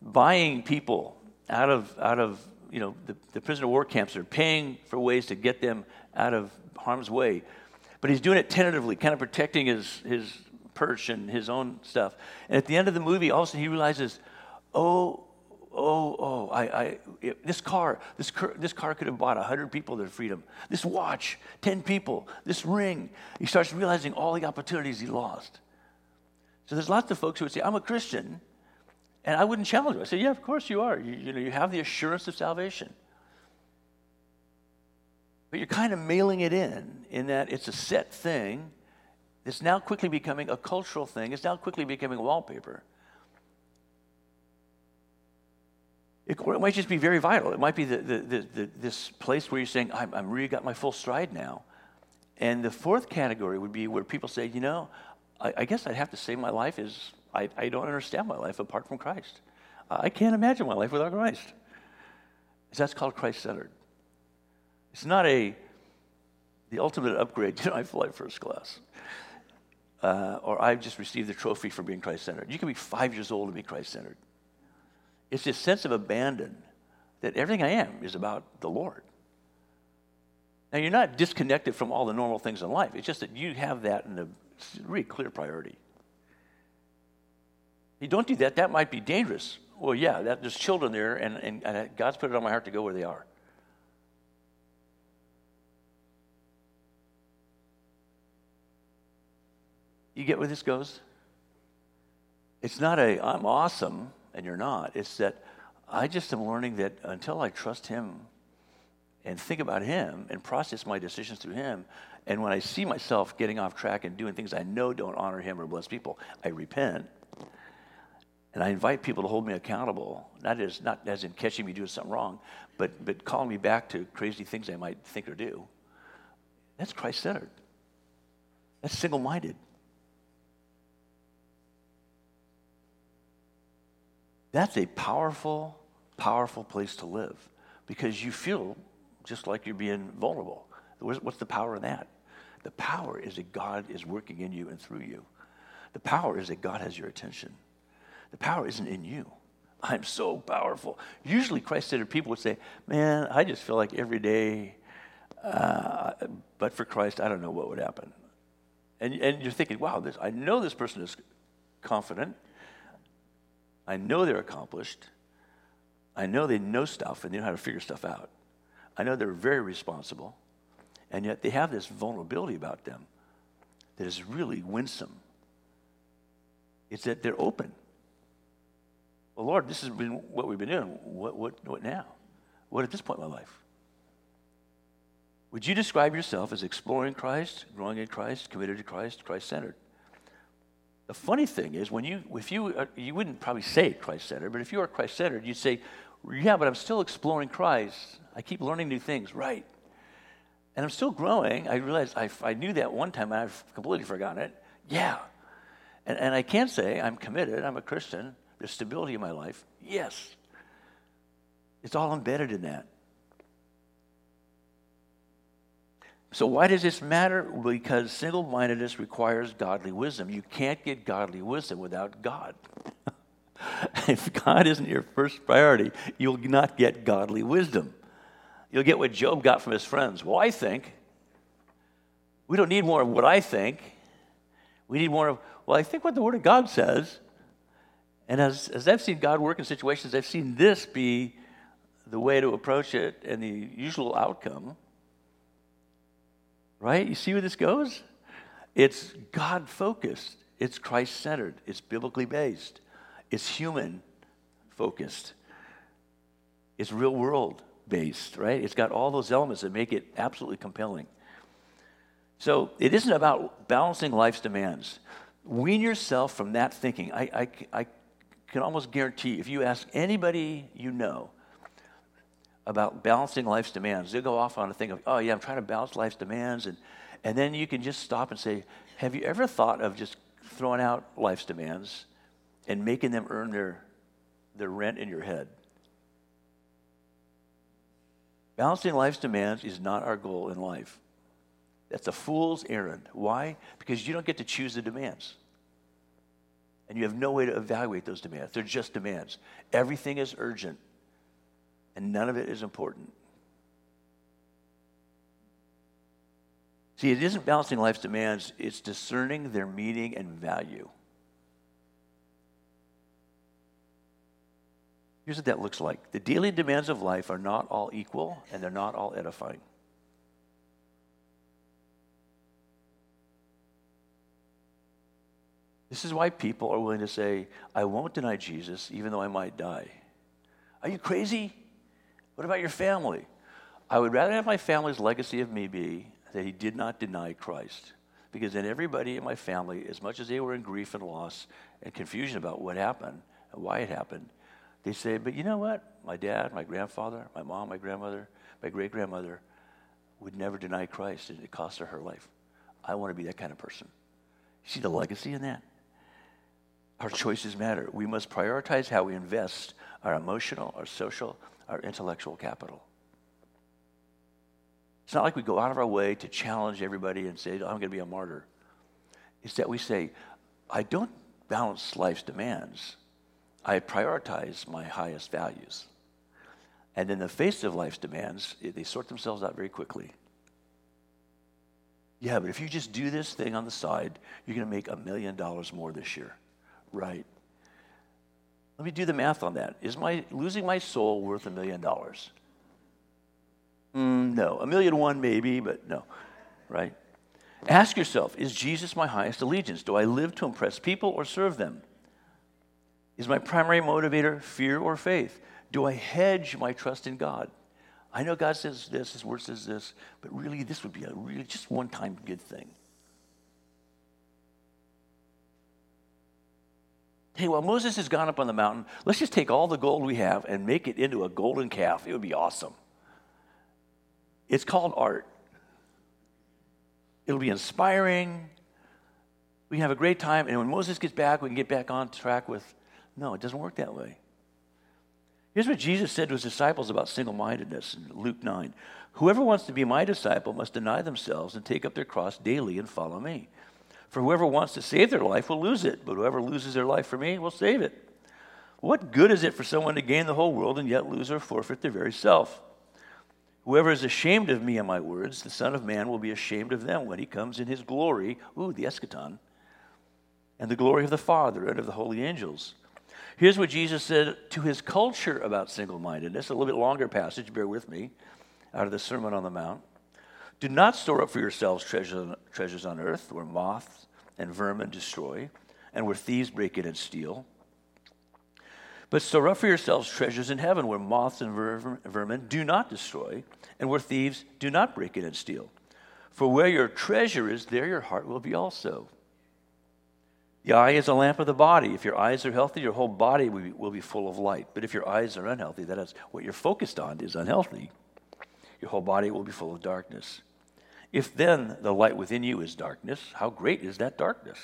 buying people out of, out of you know, the, the prisoner of war camps, are paying for ways to get them out of harm's way. But he's doing it tentatively, kind of protecting his, his perch and his own stuff. And at the end of the movie, all of a sudden he realizes, oh, oh, oh, I, I, this car, this car, this car could have bought 100 people their freedom. This watch, 10 people, this ring. He starts realizing all the opportunities he lost. So there's lots of folks who would say, I'm a Christian, and I wouldn't challenge them. I said, yeah, of course you are. You, you know, you have the assurance of salvation. But you're kind of mailing it in, in that it's a set thing. It's now quickly becoming a cultural thing. It's now quickly becoming wallpaper. It, it might just be very vital. It might be the, the, the, this place where you're saying, I'm really got my full stride now. And the fourth category would be where people say, you know, I, I guess I'd have to say my life is, I, I don't understand my life apart from Christ. I can't imagine my life without Christ. That's called Christ centered. It's not a, the ultimate upgrade, you know, I fly first class. Uh, or I've just received the trophy for being Christ centered. You can be five years old and be Christ centered. It's this sense of abandon that everything I am is about the Lord. Now, you're not disconnected from all the normal things in life. It's just that you have that in a really clear priority. You don't do that, that might be dangerous. Well, yeah, that, there's children there, and, and, and God's put it on my heart to go where they are. You get where this goes? It's not a, I'm awesome and you're not. It's that I just am learning that until I trust Him and think about Him and process my decisions through Him, and when I see myself getting off track and doing things I know don't honor Him or bless people, I repent. And I invite people to hold me accountable, not as, not as in catching me doing something wrong, but, but calling me back to crazy things I might think or do. That's Christ centered. That's single minded. That's a powerful, powerful place to live because you feel just like you're being vulnerable. What's the power in that? The power is that God is working in you and through you. The power is that God has your attention. The power isn't in you. I'm so powerful. Usually, Christ centered people would say, Man, I just feel like every day, uh, but for Christ, I don't know what would happen. And, and you're thinking, Wow, this, I know this person is confident. I know they're accomplished. I know they know stuff and they know how to figure stuff out. I know they're very responsible. And yet they have this vulnerability about them that is really winsome. It's that they're open. Well, Lord, this has been what we've been doing. What, what, what now? What at this point in my life? Would you describe yourself as exploring Christ, growing in Christ, committed to Christ, Christ centered? The funny thing is, when you, if you, uh, you wouldn't probably say Christ centered, but if you are Christ centered, you'd say, yeah, but I'm still exploring Christ. I keep learning new things, right? And I'm still growing. I realized I, I knew that one time and I've completely forgotten it. Yeah. And, and I can't say I'm committed, I'm a Christian. There's stability in my life. Yes. It's all embedded in that. So, why does this matter? Because single mindedness requires godly wisdom. You can't get godly wisdom without God. if God isn't your first priority, you'll not get godly wisdom. You'll get what Job got from his friends. Well, I think. We don't need more of what I think. We need more of, well, I think what the Word of God says. And as, as I've seen God work in situations, I've seen this be the way to approach it and the usual outcome. Right? You see where this goes? It's God focused, it's Christ centered, it's biblically based, it's human focused, it's real world based, right? It's got all those elements that make it absolutely compelling. So it isn't about balancing life's demands. Wean yourself from that thinking. I, I, I can almost guarantee if you ask anybody you know about balancing life's demands, they'll go off on a thing of, oh, yeah, I'm trying to balance life's demands. And, and then you can just stop and say, have you ever thought of just throwing out life's demands and making them earn their, their rent in your head? Balancing life's demands is not our goal in life. That's a fool's errand. Why? Because you don't get to choose the demands. And you have no way to evaluate those demands. They're just demands. Everything is urgent, and none of it is important. See, it isn't balancing life's demands, it's discerning their meaning and value. Here's what that looks like the daily demands of life are not all equal, and they're not all edifying. This is why people are willing to say, I won't deny Jesus even though I might die. Are you crazy? What about your family? I would rather have my family's legacy of me be that he did not deny Christ. Because then everybody in my family, as much as they were in grief and loss and confusion about what happened and why it happened, they say, but you know what? My dad, my grandfather, my mom, my grandmother, my great grandmother would never deny Christ and it cost her her life. I want to be that kind of person. See the legacy in that? Our choices matter. We must prioritize how we invest our emotional, our social, our intellectual capital. It's not like we go out of our way to challenge everybody and say, I'm going to be a martyr. It's that we say, I don't balance life's demands. I prioritize my highest values. And in the face of life's demands, they sort themselves out very quickly. Yeah, but if you just do this thing on the side, you're going to make a million dollars more this year right. Let me do the math on that. Is my losing my soul worth a million dollars? Mm, no. A million one, maybe, but no. Right? Ask yourself Is Jesus my highest allegiance? Do I live to impress people or serve them? Is my primary motivator fear or faith? Do I hedge my trust in God? I know God says this, His word says this, but really, this would be a really just one time good thing. Hey, well, Moses has gone up on the mountain, let's just take all the gold we have and make it into a golden calf. It would be awesome. It's called art. It'll be inspiring. We can have a great time. And when Moses gets back, we can get back on track with. No, it doesn't work that way. Here's what Jesus said to his disciples about single mindedness in Luke 9 Whoever wants to be my disciple must deny themselves and take up their cross daily and follow me. For whoever wants to save their life will lose it, but whoever loses their life for me will save it. What good is it for someone to gain the whole world and yet lose or forfeit their very self? Whoever is ashamed of me and my words, the Son of Man will be ashamed of them when he comes in his glory, ooh, the eschaton, and the glory of the Father and of the holy angels. Here's what Jesus said to his culture about single mindedness, a little bit longer passage, bear with me, out of the Sermon on the Mount. Do not store up for yourselves treasures, treasures on earth where moths and vermin destroy and where thieves break in and steal. But store up for yourselves treasures in heaven where moths and vermin do not destroy and where thieves do not break in and steal. For where your treasure is, there your heart will be also. The eye is a lamp of the body. If your eyes are healthy, your whole body will be, will be full of light. But if your eyes are unhealthy, that is what you're focused on is unhealthy, your whole body will be full of darkness. If then the light within you is darkness, how great is that darkness?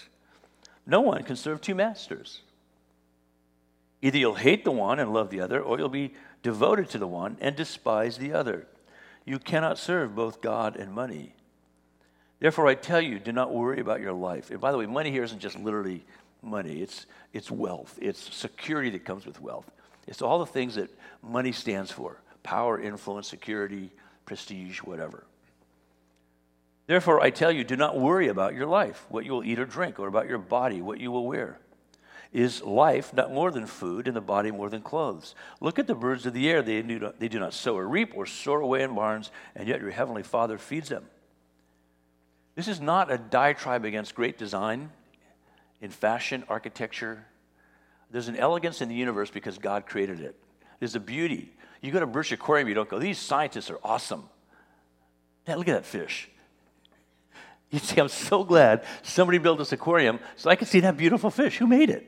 No one can serve two masters. Either you'll hate the one and love the other, or you'll be devoted to the one and despise the other. You cannot serve both God and money. Therefore, I tell you, do not worry about your life. And by the way, money here isn't just literally money, it's, it's wealth, it's security that comes with wealth. It's all the things that money stands for power, influence, security, prestige, whatever. Therefore, I tell you, do not worry about your life, what you will eat or drink, or about your body, what you will wear. Is life not more than food, and the body more than clothes? Look at the birds of the air. They do not, they do not sow or reap or store away in barns, and yet your heavenly Father feeds them. This is not a diatribe against great design in fashion, architecture. There's an elegance in the universe because God created it. There's a beauty. You go to Birch Aquarium, you don't go, these scientists are awesome. Yeah, look at that fish. You see, I'm so glad somebody built this aquarium so I could see that beautiful fish. Who made it?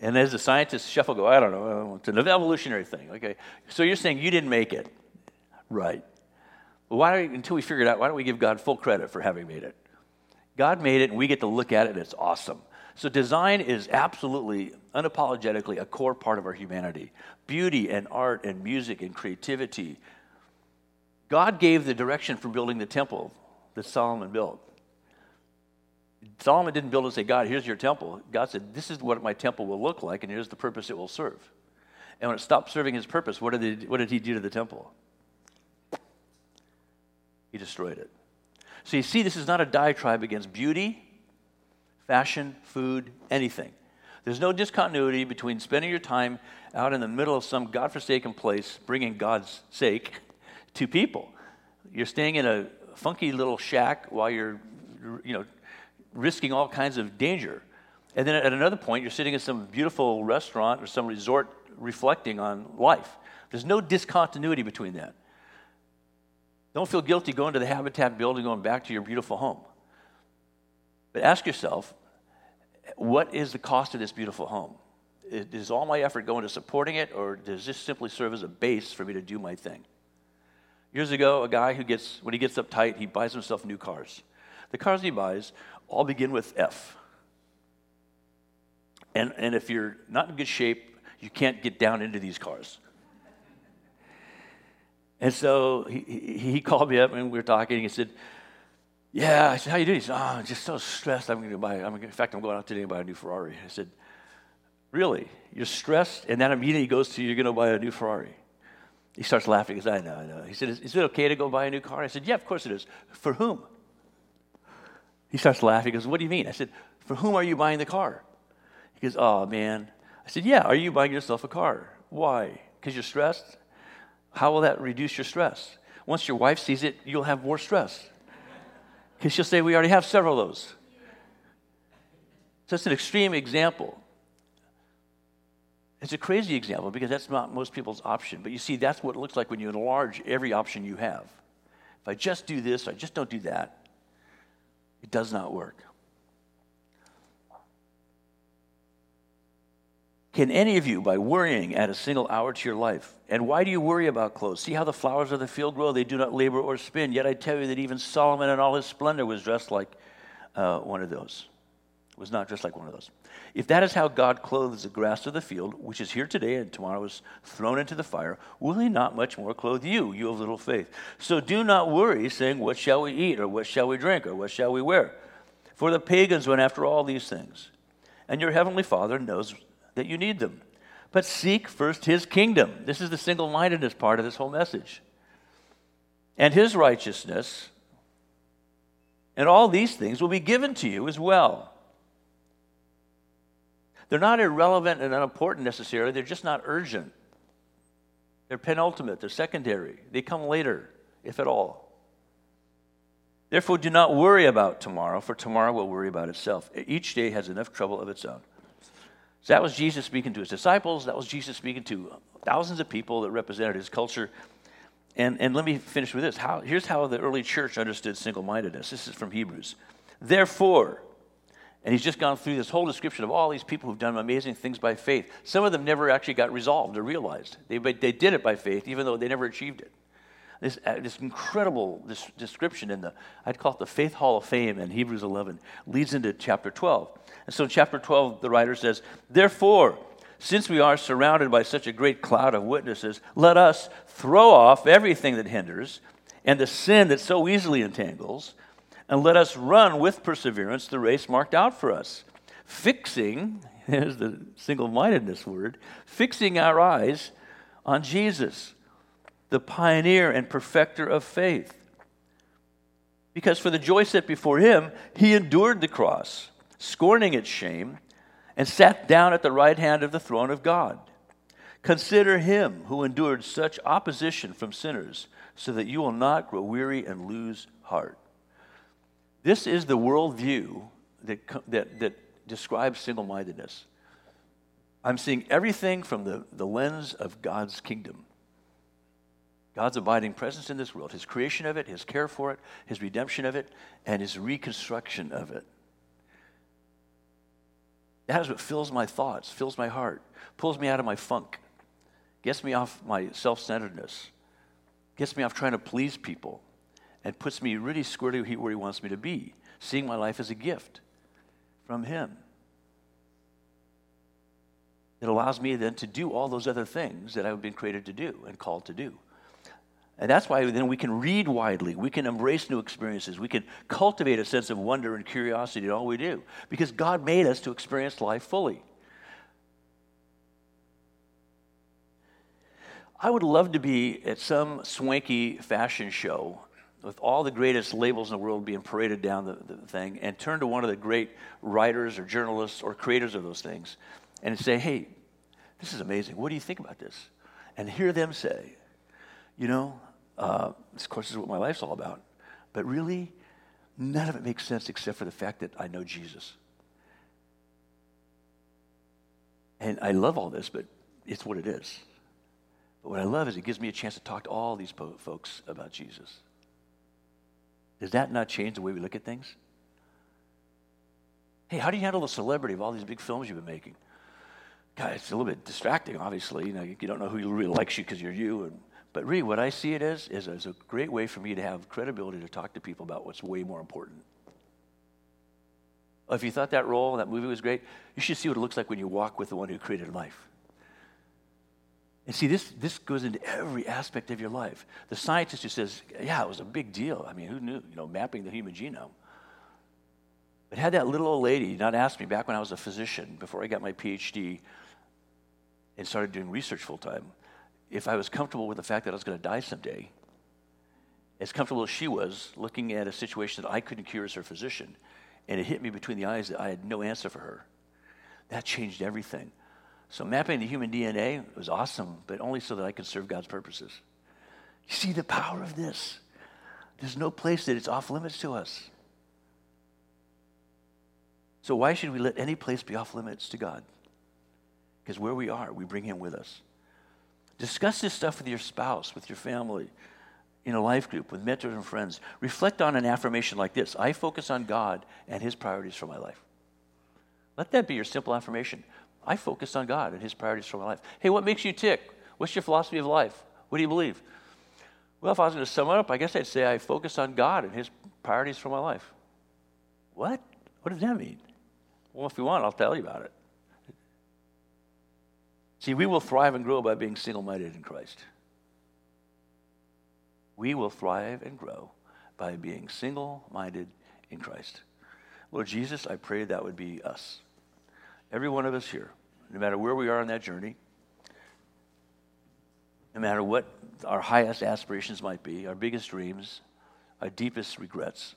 And as the scientists shuffle, go, I don't know, it's an evolutionary thing. Okay, so you're saying you didn't make it, right? Why until we figure it out, why don't we give God full credit for having made it? God made it, and we get to look at it, it's awesome. So design is absolutely, unapologetically, a core part of our humanity. Beauty and art and music and creativity. God gave the direction for building the temple that Solomon built. Solomon didn't build and say, God, here's your temple. God said, This is what my temple will look like, and here's the purpose it will serve. And when it stopped serving his purpose, what did, he, what did he do to the temple? He destroyed it. So you see, this is not a diatribe against beauty, fashion, food, anything. There's no discontinuity between spending your time out in the middle of some godforsaken place, bringing God's sake to people. You're staying in a funky little shack while you're, you know, risking all kinds of danger. And then at another point, you're sitting in some beautiful restaurant or some resort reflecting on life. There's no discontinuity between that. Don't feel guilty going to the Habitat building, and going back to your beautiful home. But ask yourself, what is the cost of this beautiful home? Is all my effort going to supporting it, or does this simply serve as a base for me to do my thing? Years ago, a guy who gets, when he gets uptight, he buys himself new cars. The cars he buys all begin with F. And, and if you're not in good shape, you can't get down into these cars. And so he, he called me up and we were talking. He said, Yeah. I said, How you doing? He said, Oh, I'm just so stressed. I'm going to buy, I'm, in fact, I'm going out today to buy a new Ferrari. I said, Really? You're stressed? And that immediately goes to, You're going to buy a new Ferrari. He starts laughing. He says, I know, I know. He said, is, is it okay to go buy a new car? I said, Yeah, of course it is. For whom? He starts laughing. He goes, What do you mean? I said, For whom are you buying the car? He goes, Oh, man. I said, Yeah, are you buying yourself a car? Why? Because you're stressed? How will that reduce your stress? Once your wife sees it, you'll have more stress. Because she'll say, We already have several of those. So it's an extreme example. It's a crazy example because that's not most people's option. But you see, that's what it looks like when you enlarge every option you have. If I just do this, I just don't do that, it does not work. Can any of you, by worrying, add a single hour to your life? And why do you worry about clothes? See how the flowers of the field grow? They do not labor or spin. Yet I tell you that even Solomon in all his splendor was dressed like uh, one of those. Was not just like one of those. If that is how God clothes the grass of the field, which is here today and tomorrow is thrown into the fire, will he not much more clothe you, you of little faith? So do not worry, saying, What shall we eat, or what shall we drink, or what shall we wear? For the pagans went after all these things. And your heavenly Father knows that you need them. But seek first his kingdom. This is the single mindedness part of this whole message. And his righteousness, and all these things will be given to you as well. They're not irrelevant and unimportant necessarily, they're just not urgent. They're penultimate, they're secondary. They come later, if at all. Therefore, do not worry about tomorrow, for tomorrow will worry about itself. Each day has enough trouble of its own. So that was Jesus speaking to his disciples. That was Jesus speaking to thousands of people that represented his culture. And, and let me finish with this. How, here's how the early church understood single mindedness. This is from Hebrews. Therefore, and he's just gone through this whole description of all these people who've done amazing things by faith. Some of them never actually got resolved or realized. They, they did it by faith, even though they never achieved it this, uh, this incredible this description in the, I'd call it the Faith Hall of Fame in Hebrews 11, leads into chapter 12. And so in chapter 12, the writer says, Therefore, since we are surrounded by such a great cloud of witnesses, let us throw off everything that hinders and the sin that so easily entangles, and let us run with perseverance the race marked out for us, fixing, here's the single mindedness word, fixing our eyes on Jesus, the pioneer and perfecter of faith. Because for the joy set before him, he endured the cross, scorning its shame and sat down at the right hand of the throne of God. Consider him who endured such opposition from sinners, so that you will not grow weary and lose heart. This is the worldview that, that, that describes single mindedness. I'm seeing everything from the, the lens of God's kingdom. God's abiding presence in this world, His creation of it, His care for it, His redemption of it, and His reconstruction of it. That is what fills my thoughts, fills my heart, pulls me out of my funk, gets me off my self centeredness, gets me off trying to please people, and puts me really squarely where He wants me to be, seeing my life as a gift from Him. It allows me then to do all those other things that I've been created to do and called to do. And that's why then we can read widely. We can embrace new experiences. We can cultivate a sense of wonder and curiosity in all we do because God made us to experience life fully. I would love to be at some swanky fashion show with all the greatest labels in the world being paraded down the, the, thing and turn to one of the great writers or journalists or creators of those things and say, hey, this is amazing. What do you think about this? And hear them say, you know, uh, this, course, is what my life's all about. But really, none of it makes sense except for the fact that I know Jesus. And I love all this, but it's what it is. But what I love is it gives me a chance to talk to all these po- folks about Jesus. Does that not change the way we look at things? Hey, how do you handle the celebrity of all these big films you've been making? God, it's a little bit distracting, obviously. You know, you don't know who really likes you because you're you, and but really, what I see it as is, is a great way for me to have credibility to talk to people about what's way more important. Oh, if you thought that role, that movie was great, you should see what it looks like when you walk with the one who created life. And see, this, this goes into every aspect of your life. The scientist who says, yeah, it was a big deal. I mean, who knew, you know, mapping the human genome. But had that little old lady not asked me back when I was a physician, before I got my PhD and started doing research full time, if I was comfortable with the fact that I was going to die someday, as comfortable as she was looking at a situation that I couldn't cure as her physician, and it hit me between the eyes that I had no answer for her, that changed everything. So mapping the human DNA was awesome, but only so that I could serve God's purposes. You see the power of this. There's no place that it's off limits to us. So why should we let any place be off limits to God? Because where we are, we bring Him with us. Discuss this stuff with your spouse, with your family, in a life group, with mentors and friends. Reflect on an affirmation like this I focus on God and His priorities for my life. Let that be your simple affirmation. I focus on God and His priorities for my life. Hey, what makes you tick? What's your philosophy of life? What do you believe? Well, if I was going to sum it up, I guess I'd say I focus on God and His priorities for my life. What? What does that mean? Well, if you want, I'll tell you about it. See, we will thrive and grow by being single minded in Christ. We will thrive and grow by being single minded in Christ. Lord Jesus, I pray that would be us. Every one of us here, no matter where we are on that journey, no matter what our highest aspirations might be, our biggest dreams, our deepest regrets,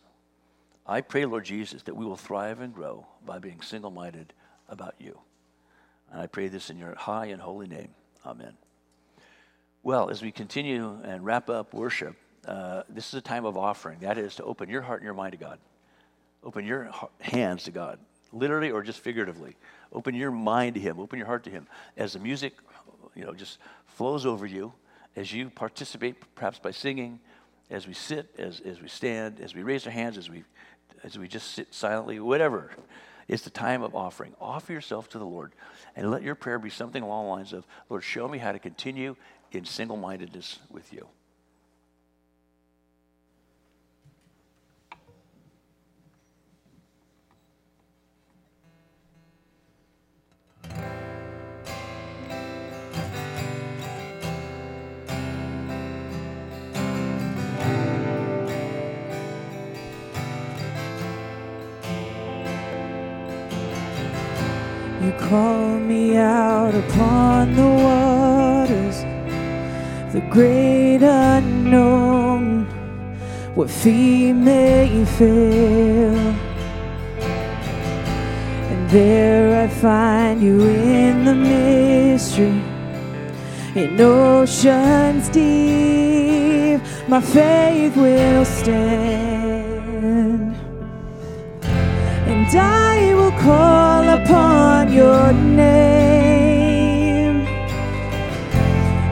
I pray, Lord Jesus, that we will thrive and grow by being single minded about you. And I pray this in your high and holy name. Amen. Well, as we continue and wrap up worship, uh, this is a time of offering. That is to open your heart and your mind to God. Open your hands to God, literally or just figuratively. Open your mind to Him. Open your heart to Him. As the music, you know, just flows over you, as you participate, perhaps by singing, as we sit, as, as we stand, as we raise our hands, as we, as we just sit silently, whatever. It's the time of offering. Offer yourself to the Lord and let your prayer be something along the lines of Lord, show me how to continue in single mindedness with you. call me out upon the waters, the great unknown, what feet may fail. And there I find you in the mystery, in oceans deep, my faith will stand. upon your name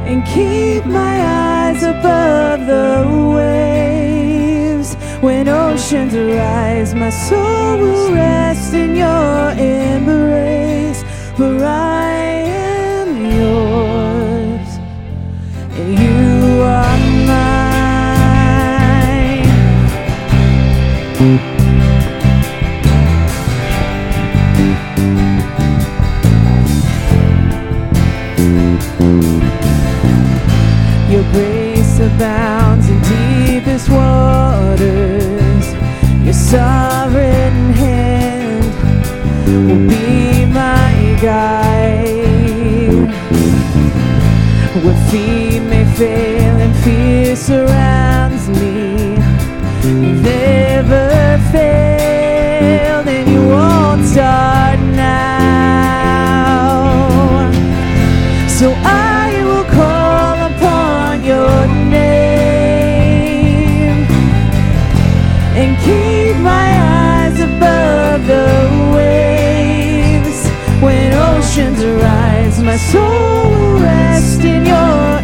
and keep my eyes above the waves. When oceans rise, my soul will rest in your surrounds me. You've never failed, and you won't start now. So I will call upon your name and keep my eyes above the waves. When oceans rise, my soul will rest in your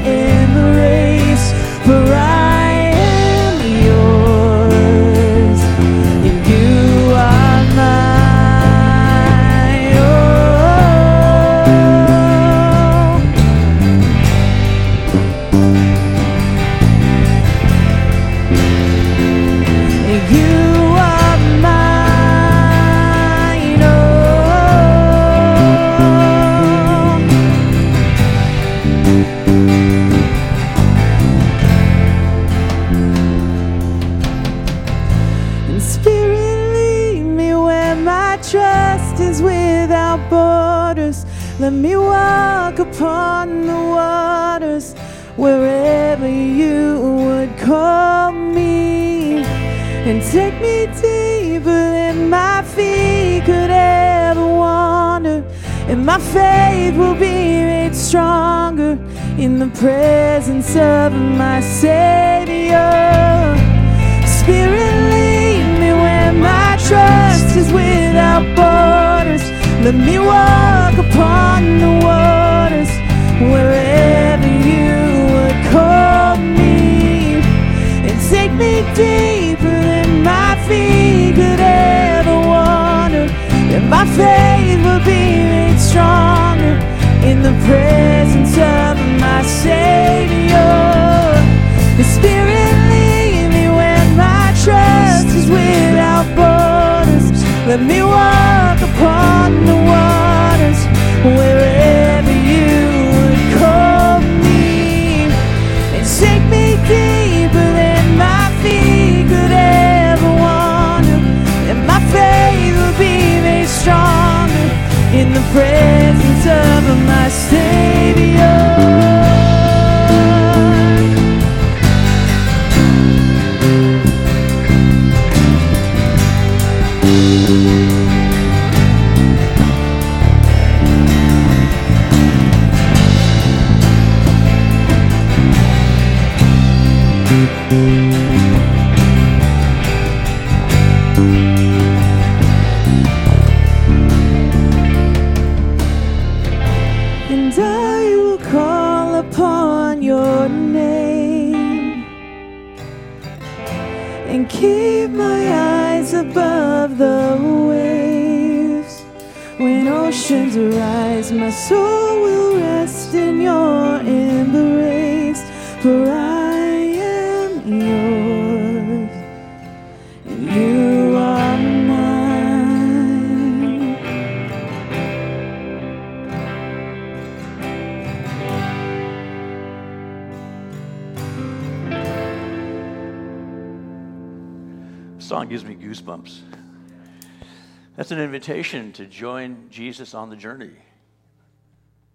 That's an invitation to join Jesus on the journey.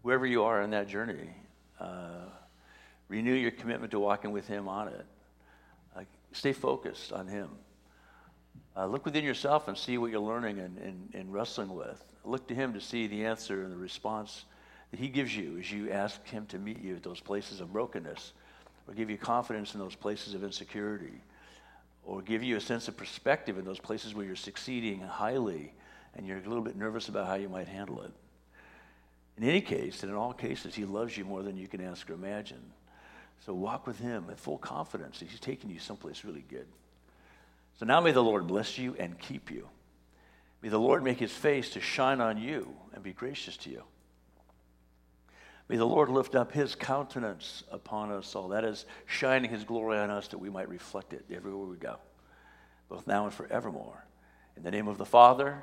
Wherever you are in that journey, uh, renew your commitment to walking with Him on it. Uh, stay focused on Him. Uh, look within yourself and see what you're learning and, and, and wrestling with. Look to Him to see the answer and the response that He gives you as you ask Him to meet you at those places of brokenness or give you confidence in those places of insecurity or give you a sense of perspective in those places where you're succeeding highly and you're a little bit nervous about how you might handle it. In any case, and in all cases, He loves you more than you can ask or imagine. So walk with Him with full confidence that He's taking you someplace really good. So now may the Lord bless you and keep you. May the Lord make His face to shine on you and be gracious to you. May the Lord lift up his countenance upon us all. That is, shining his glory on us that we might reflect it everywhere we go, both now and forevermore. In the name of the Father,